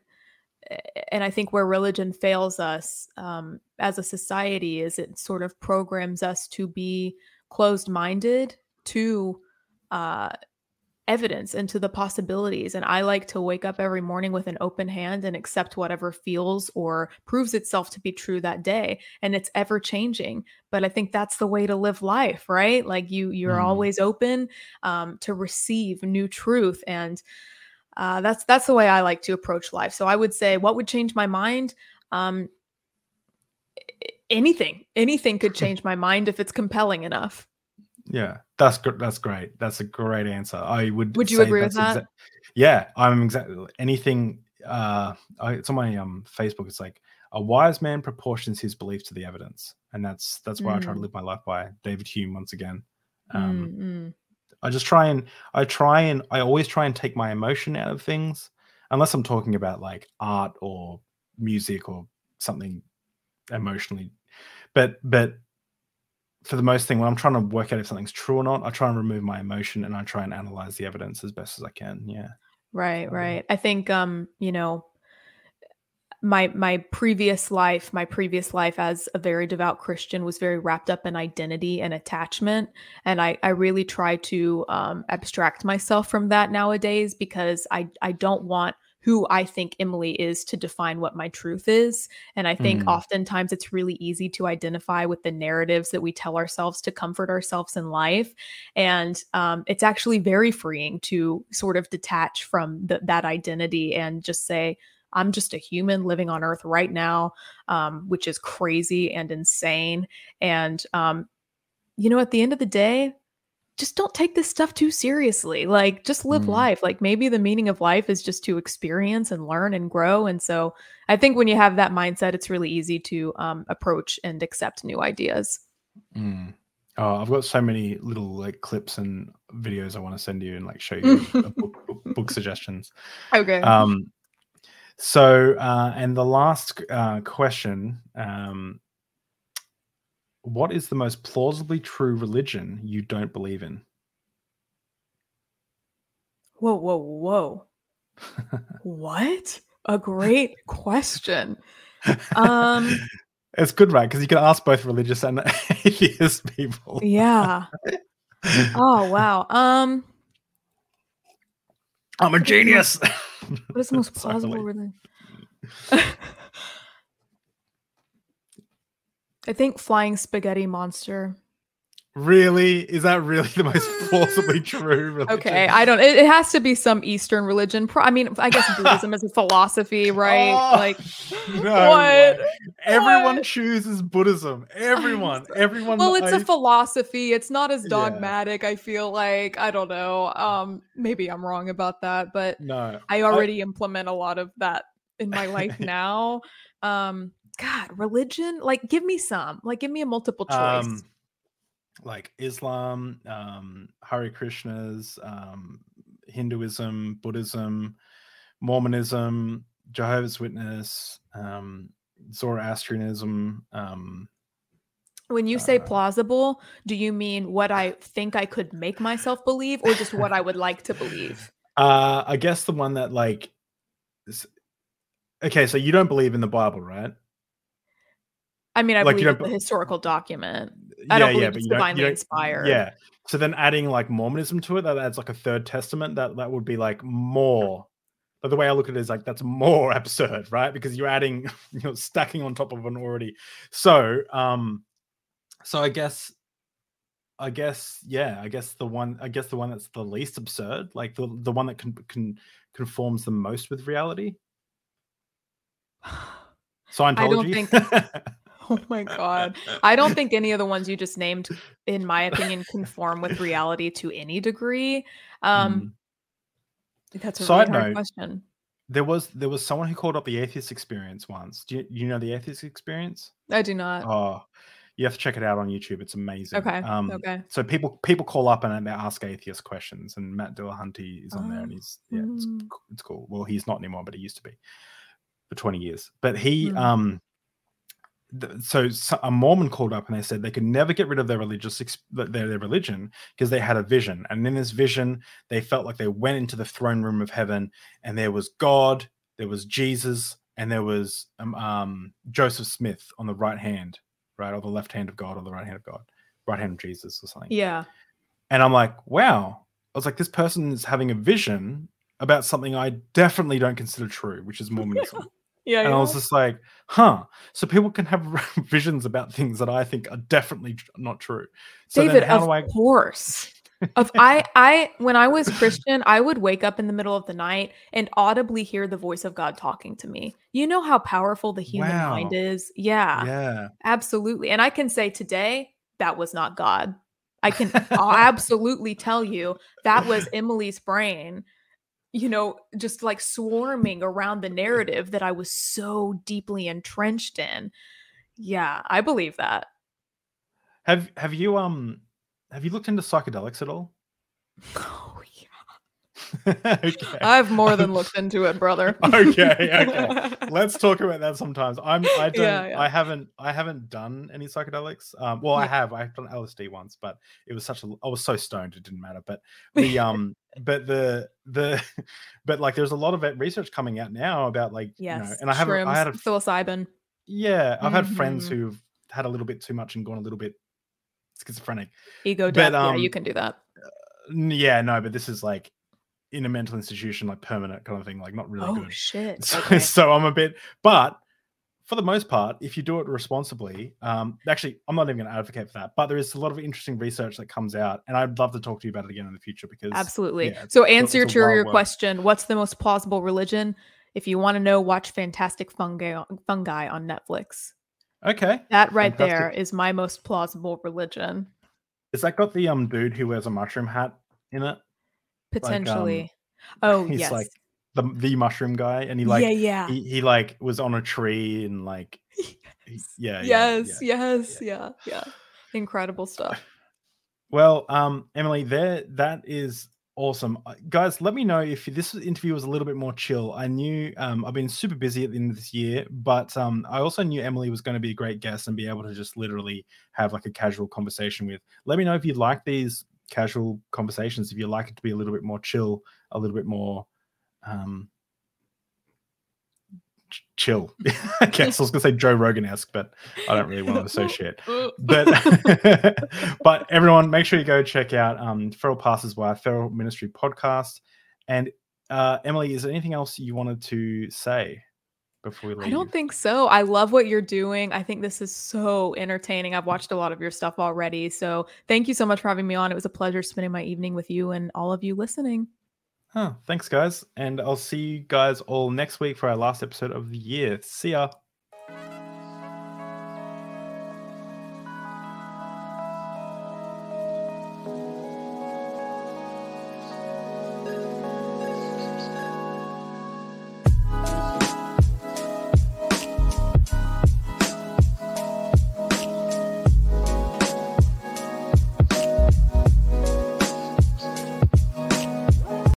and I think where religion fails us um, as a society is it sort of programs us to be closed minded to uh, evidence and to the possibilities. And I like to wake up every morning with an open hand and accept whatever feels or proves itself to be true that day. And it's ever changing. But I think that's the way to live life, right? Like you, you're
Mm.
always open um, to receive new truth and uh, that's that's the way I like to approach life. So I would say, what would change my mind? Um, anything, anything could change my mind if it's compelling enough.
Yeah, that's that's great. That's a great answer. I would.
Would you
say
agree with that?
yeah, I'm exactly anything. Uh, I, it's on my um Facebook. It's like a wise man proportions his belief to the evidence, and that's that's why I try to
Mm.
live my life by. David Hume once again. Um,
Mm, mm.
I just try and I try and I always try and take my emotion out of things, unless I'm talking about like art or music or something emotionally. But but for the most thing, when I'm trying to work out if something's true or not, I try and remove my emotion and I try and analyze the evidence as best as I can. Yeah.
Right, right. I think um, you know, my my previous life, my previous life as a very devout Christian was very wrapped up in identity and attachment. And I I really try to um abstract myself from that nowadays because I I don't want who I think Emily is to define what my truth is. And I think
Mm.
oftentimes it's really easy to identify with the narratives that we tell ourselves to comfort ourselves in life. And um, it's actually very freeing to sort of detach from the, that identity and just say, I'm just a human living on earth right now, um, which is crazy and insane. And, um, you know, at the end of the day, just don't take this stuff too seriously. Like, just live
Mm.
life. Like, maybe the meaning of life is just to experience and learn and grow. And so, I think when you have that mindset, it's really easy to um, approach and accept new ideas.
Mm. Oh, I've got so many little like clips and videos I want to send you and like show you book, book, book suggestions.
Okay.
Um, so, uh, and the last uh, question um, What is the most plausibly true religion you don't believe in?
whoa, whoa, whoa. what? A great question. Um,
it's good, right? Because you can ask both religious and atheist people.
yeah. Oh, wow. Um,
I'm a genius.
what is the most plausible
like-
I think flying spaghetti monster.
Really? Is that really the most plausibly true religion?
Okay, I don't. It, it has to be some Eastern religion. I mean, I guess Buddhism is a philosophy, right?
Oh,
like,
no
what?
Everyone
What?
chooses Buddhism. Everyone. Everyone.
well, it's a
I-
philosophy. It's not as
Yeah.
dogmatic. I feel like I don't know. Um, maybe I'm wrong about that, but
no.
I already implement a lot of that in my life now. Um, God, religion, like give me some, like give me a multiple choice.
um, like Islam, um, Hare Krishnas, um, Hinduism, Buddhism, Mormonism, Jehovah's Witness, um, Zoroastrianism. Um,
when you say
uh,
plausible, do you mean what I think I could make myself believe or just what I would like to believe?
uh, I guess the one that like, is- okay, so you don't believe in the Bible, right?
I mean, I
Like,
believe it's a historical document. I don't believe it's
you don't-
divinely inspired.
Yeah. So then adding like Mormonism to it, that adds like a third testament. That that would be like more. But the way I look at it is like that's more absurd, right? Because you're adding, you know, stacking on top of an already. So, um, so I guess, I guess, yeah, I guess the one, I guess the one that's the least absurd, like the the one that can can conforms the most with reality. Scientology.
think- Oh my god. I don't think any of the ones you just named, in my opinion, conform with reality to any degree. Um,
Mm.
that's a
Side
really
note,
question.
There was there was someone who called up the atheist experience once. Do you, you know the atheist experience?
I do not.
Oh, you have to check it out on YouTube. It's amazing.
okay.
Um,
okay.
So people people call up and they ask atheist questions, and Matt Dillahunty is on there, and
Oh,
he's yeah, it's,
mm.
co- it's cool. Well, he's not anymore, but he used to be for twenty years. But he
Mm.
um so, a Mormon called up and they said they could never get rid of their religious their, their religion because they had a vision, and in this vision, they felt like they went into the throne room of heaven, and there was God, there was Jesus, and there was um, um, Joseph Smith on the right hand, right, or the left hand of God, or the right hand of God, right hand of Jesus, or something.
Yeah.
And I'm like, wow. I was like, this person is having a vision about something I definitely don't consider true, which is Mormonism.
Yeah.
and I was just like, huh. So people can have visions about things that I think are definitely not true. So
David, of
I
course. of I I when I was Christian, I would wake up in the middle of the night and audibly hear the voice of God talking to me. You know how powerful the human mind is? Yeah,
Yeah.
absolutely. And I can say today that was not God. I can absolutely tell you that was Emily's brain, you know, just like swarming around the narrative that I was so deeply entrenched in. Yeah, I believe that.
Have have you um have you looked into psychedelics at all?
Oh yeah.
okay.
I've more than looked into it, brother.
Okay, okay. Let's talk about that sometimes. I'm I don't
Yeah, yeah.
I haven't I haven't done any psychedelics. Um well I have. I've done LSD once, but it was such a I was so stoned it didn't matter. But the um but the the but like there's a lot of it- research coming out now about like
yes.
you know and I have
shrooms,
I had a
psilocybin.
yeah, I've had friends
Mhm.
who've had a little bit too much and gone a little bit schizophrenic.
Ego
but,
death. yeah, you
um,
can do that.
N- Yeah, no, but this is like in a mental institution, like permanent kind of thing, like not really
oh
good.
shit.
So,
Okay.
so I'm a bit, but for the most part, if you do it responsibly, um, actually, I'm not even going to advocate for that, but there is a lot of interesting research that comes out, and I'd love to talk to you about it again in the future because
Absolutely.
yeah,
so answer to your
world.
question, what's the most plausible religion? If you want to know, watch Fantastic Fungi Fungi on Netflix.
Okay,
That right there
Fantastic.
is my most plausible religion.
is that got the um dude who wears a mushroom hat in it?
Potentially. oh
he's
yes.
like the the mushroom guy, and he like
yeah, yeah.
he, he like was on a tree and like yeah, yeah,
yes,
yeah.
yes, yeah, yeah. Incredible stuff.
Well, um, Emily, there that is awesome, Uh, guys. Let me know if this interview was a little bit more chill. I knew um, I've been super busy at the end of this year, but um, I also knew Emily was going to be a great guest and be able to just literally have like a casual conversation with. Let me know if you like these casual conversations. If you like it to be a little bit more chill, a little bit more. Um, chill. I guess I was gonna say Joe Rogan esque, but I don't really want to associate but but everyone make sure you go check out um feral Pastor's Wife feral ministry podcast and uh emily is there anything else you wanted to say before we leave
I don't think so. I love what you're doing. I think this is so entertaining. I've watched a lot of your stuff already. So thank you so much for having me on. It was a pleasure spending my evening with you and all of you listening.
Oh, thanks guys and i'll see you guys all next week for our last episode of the year. See ya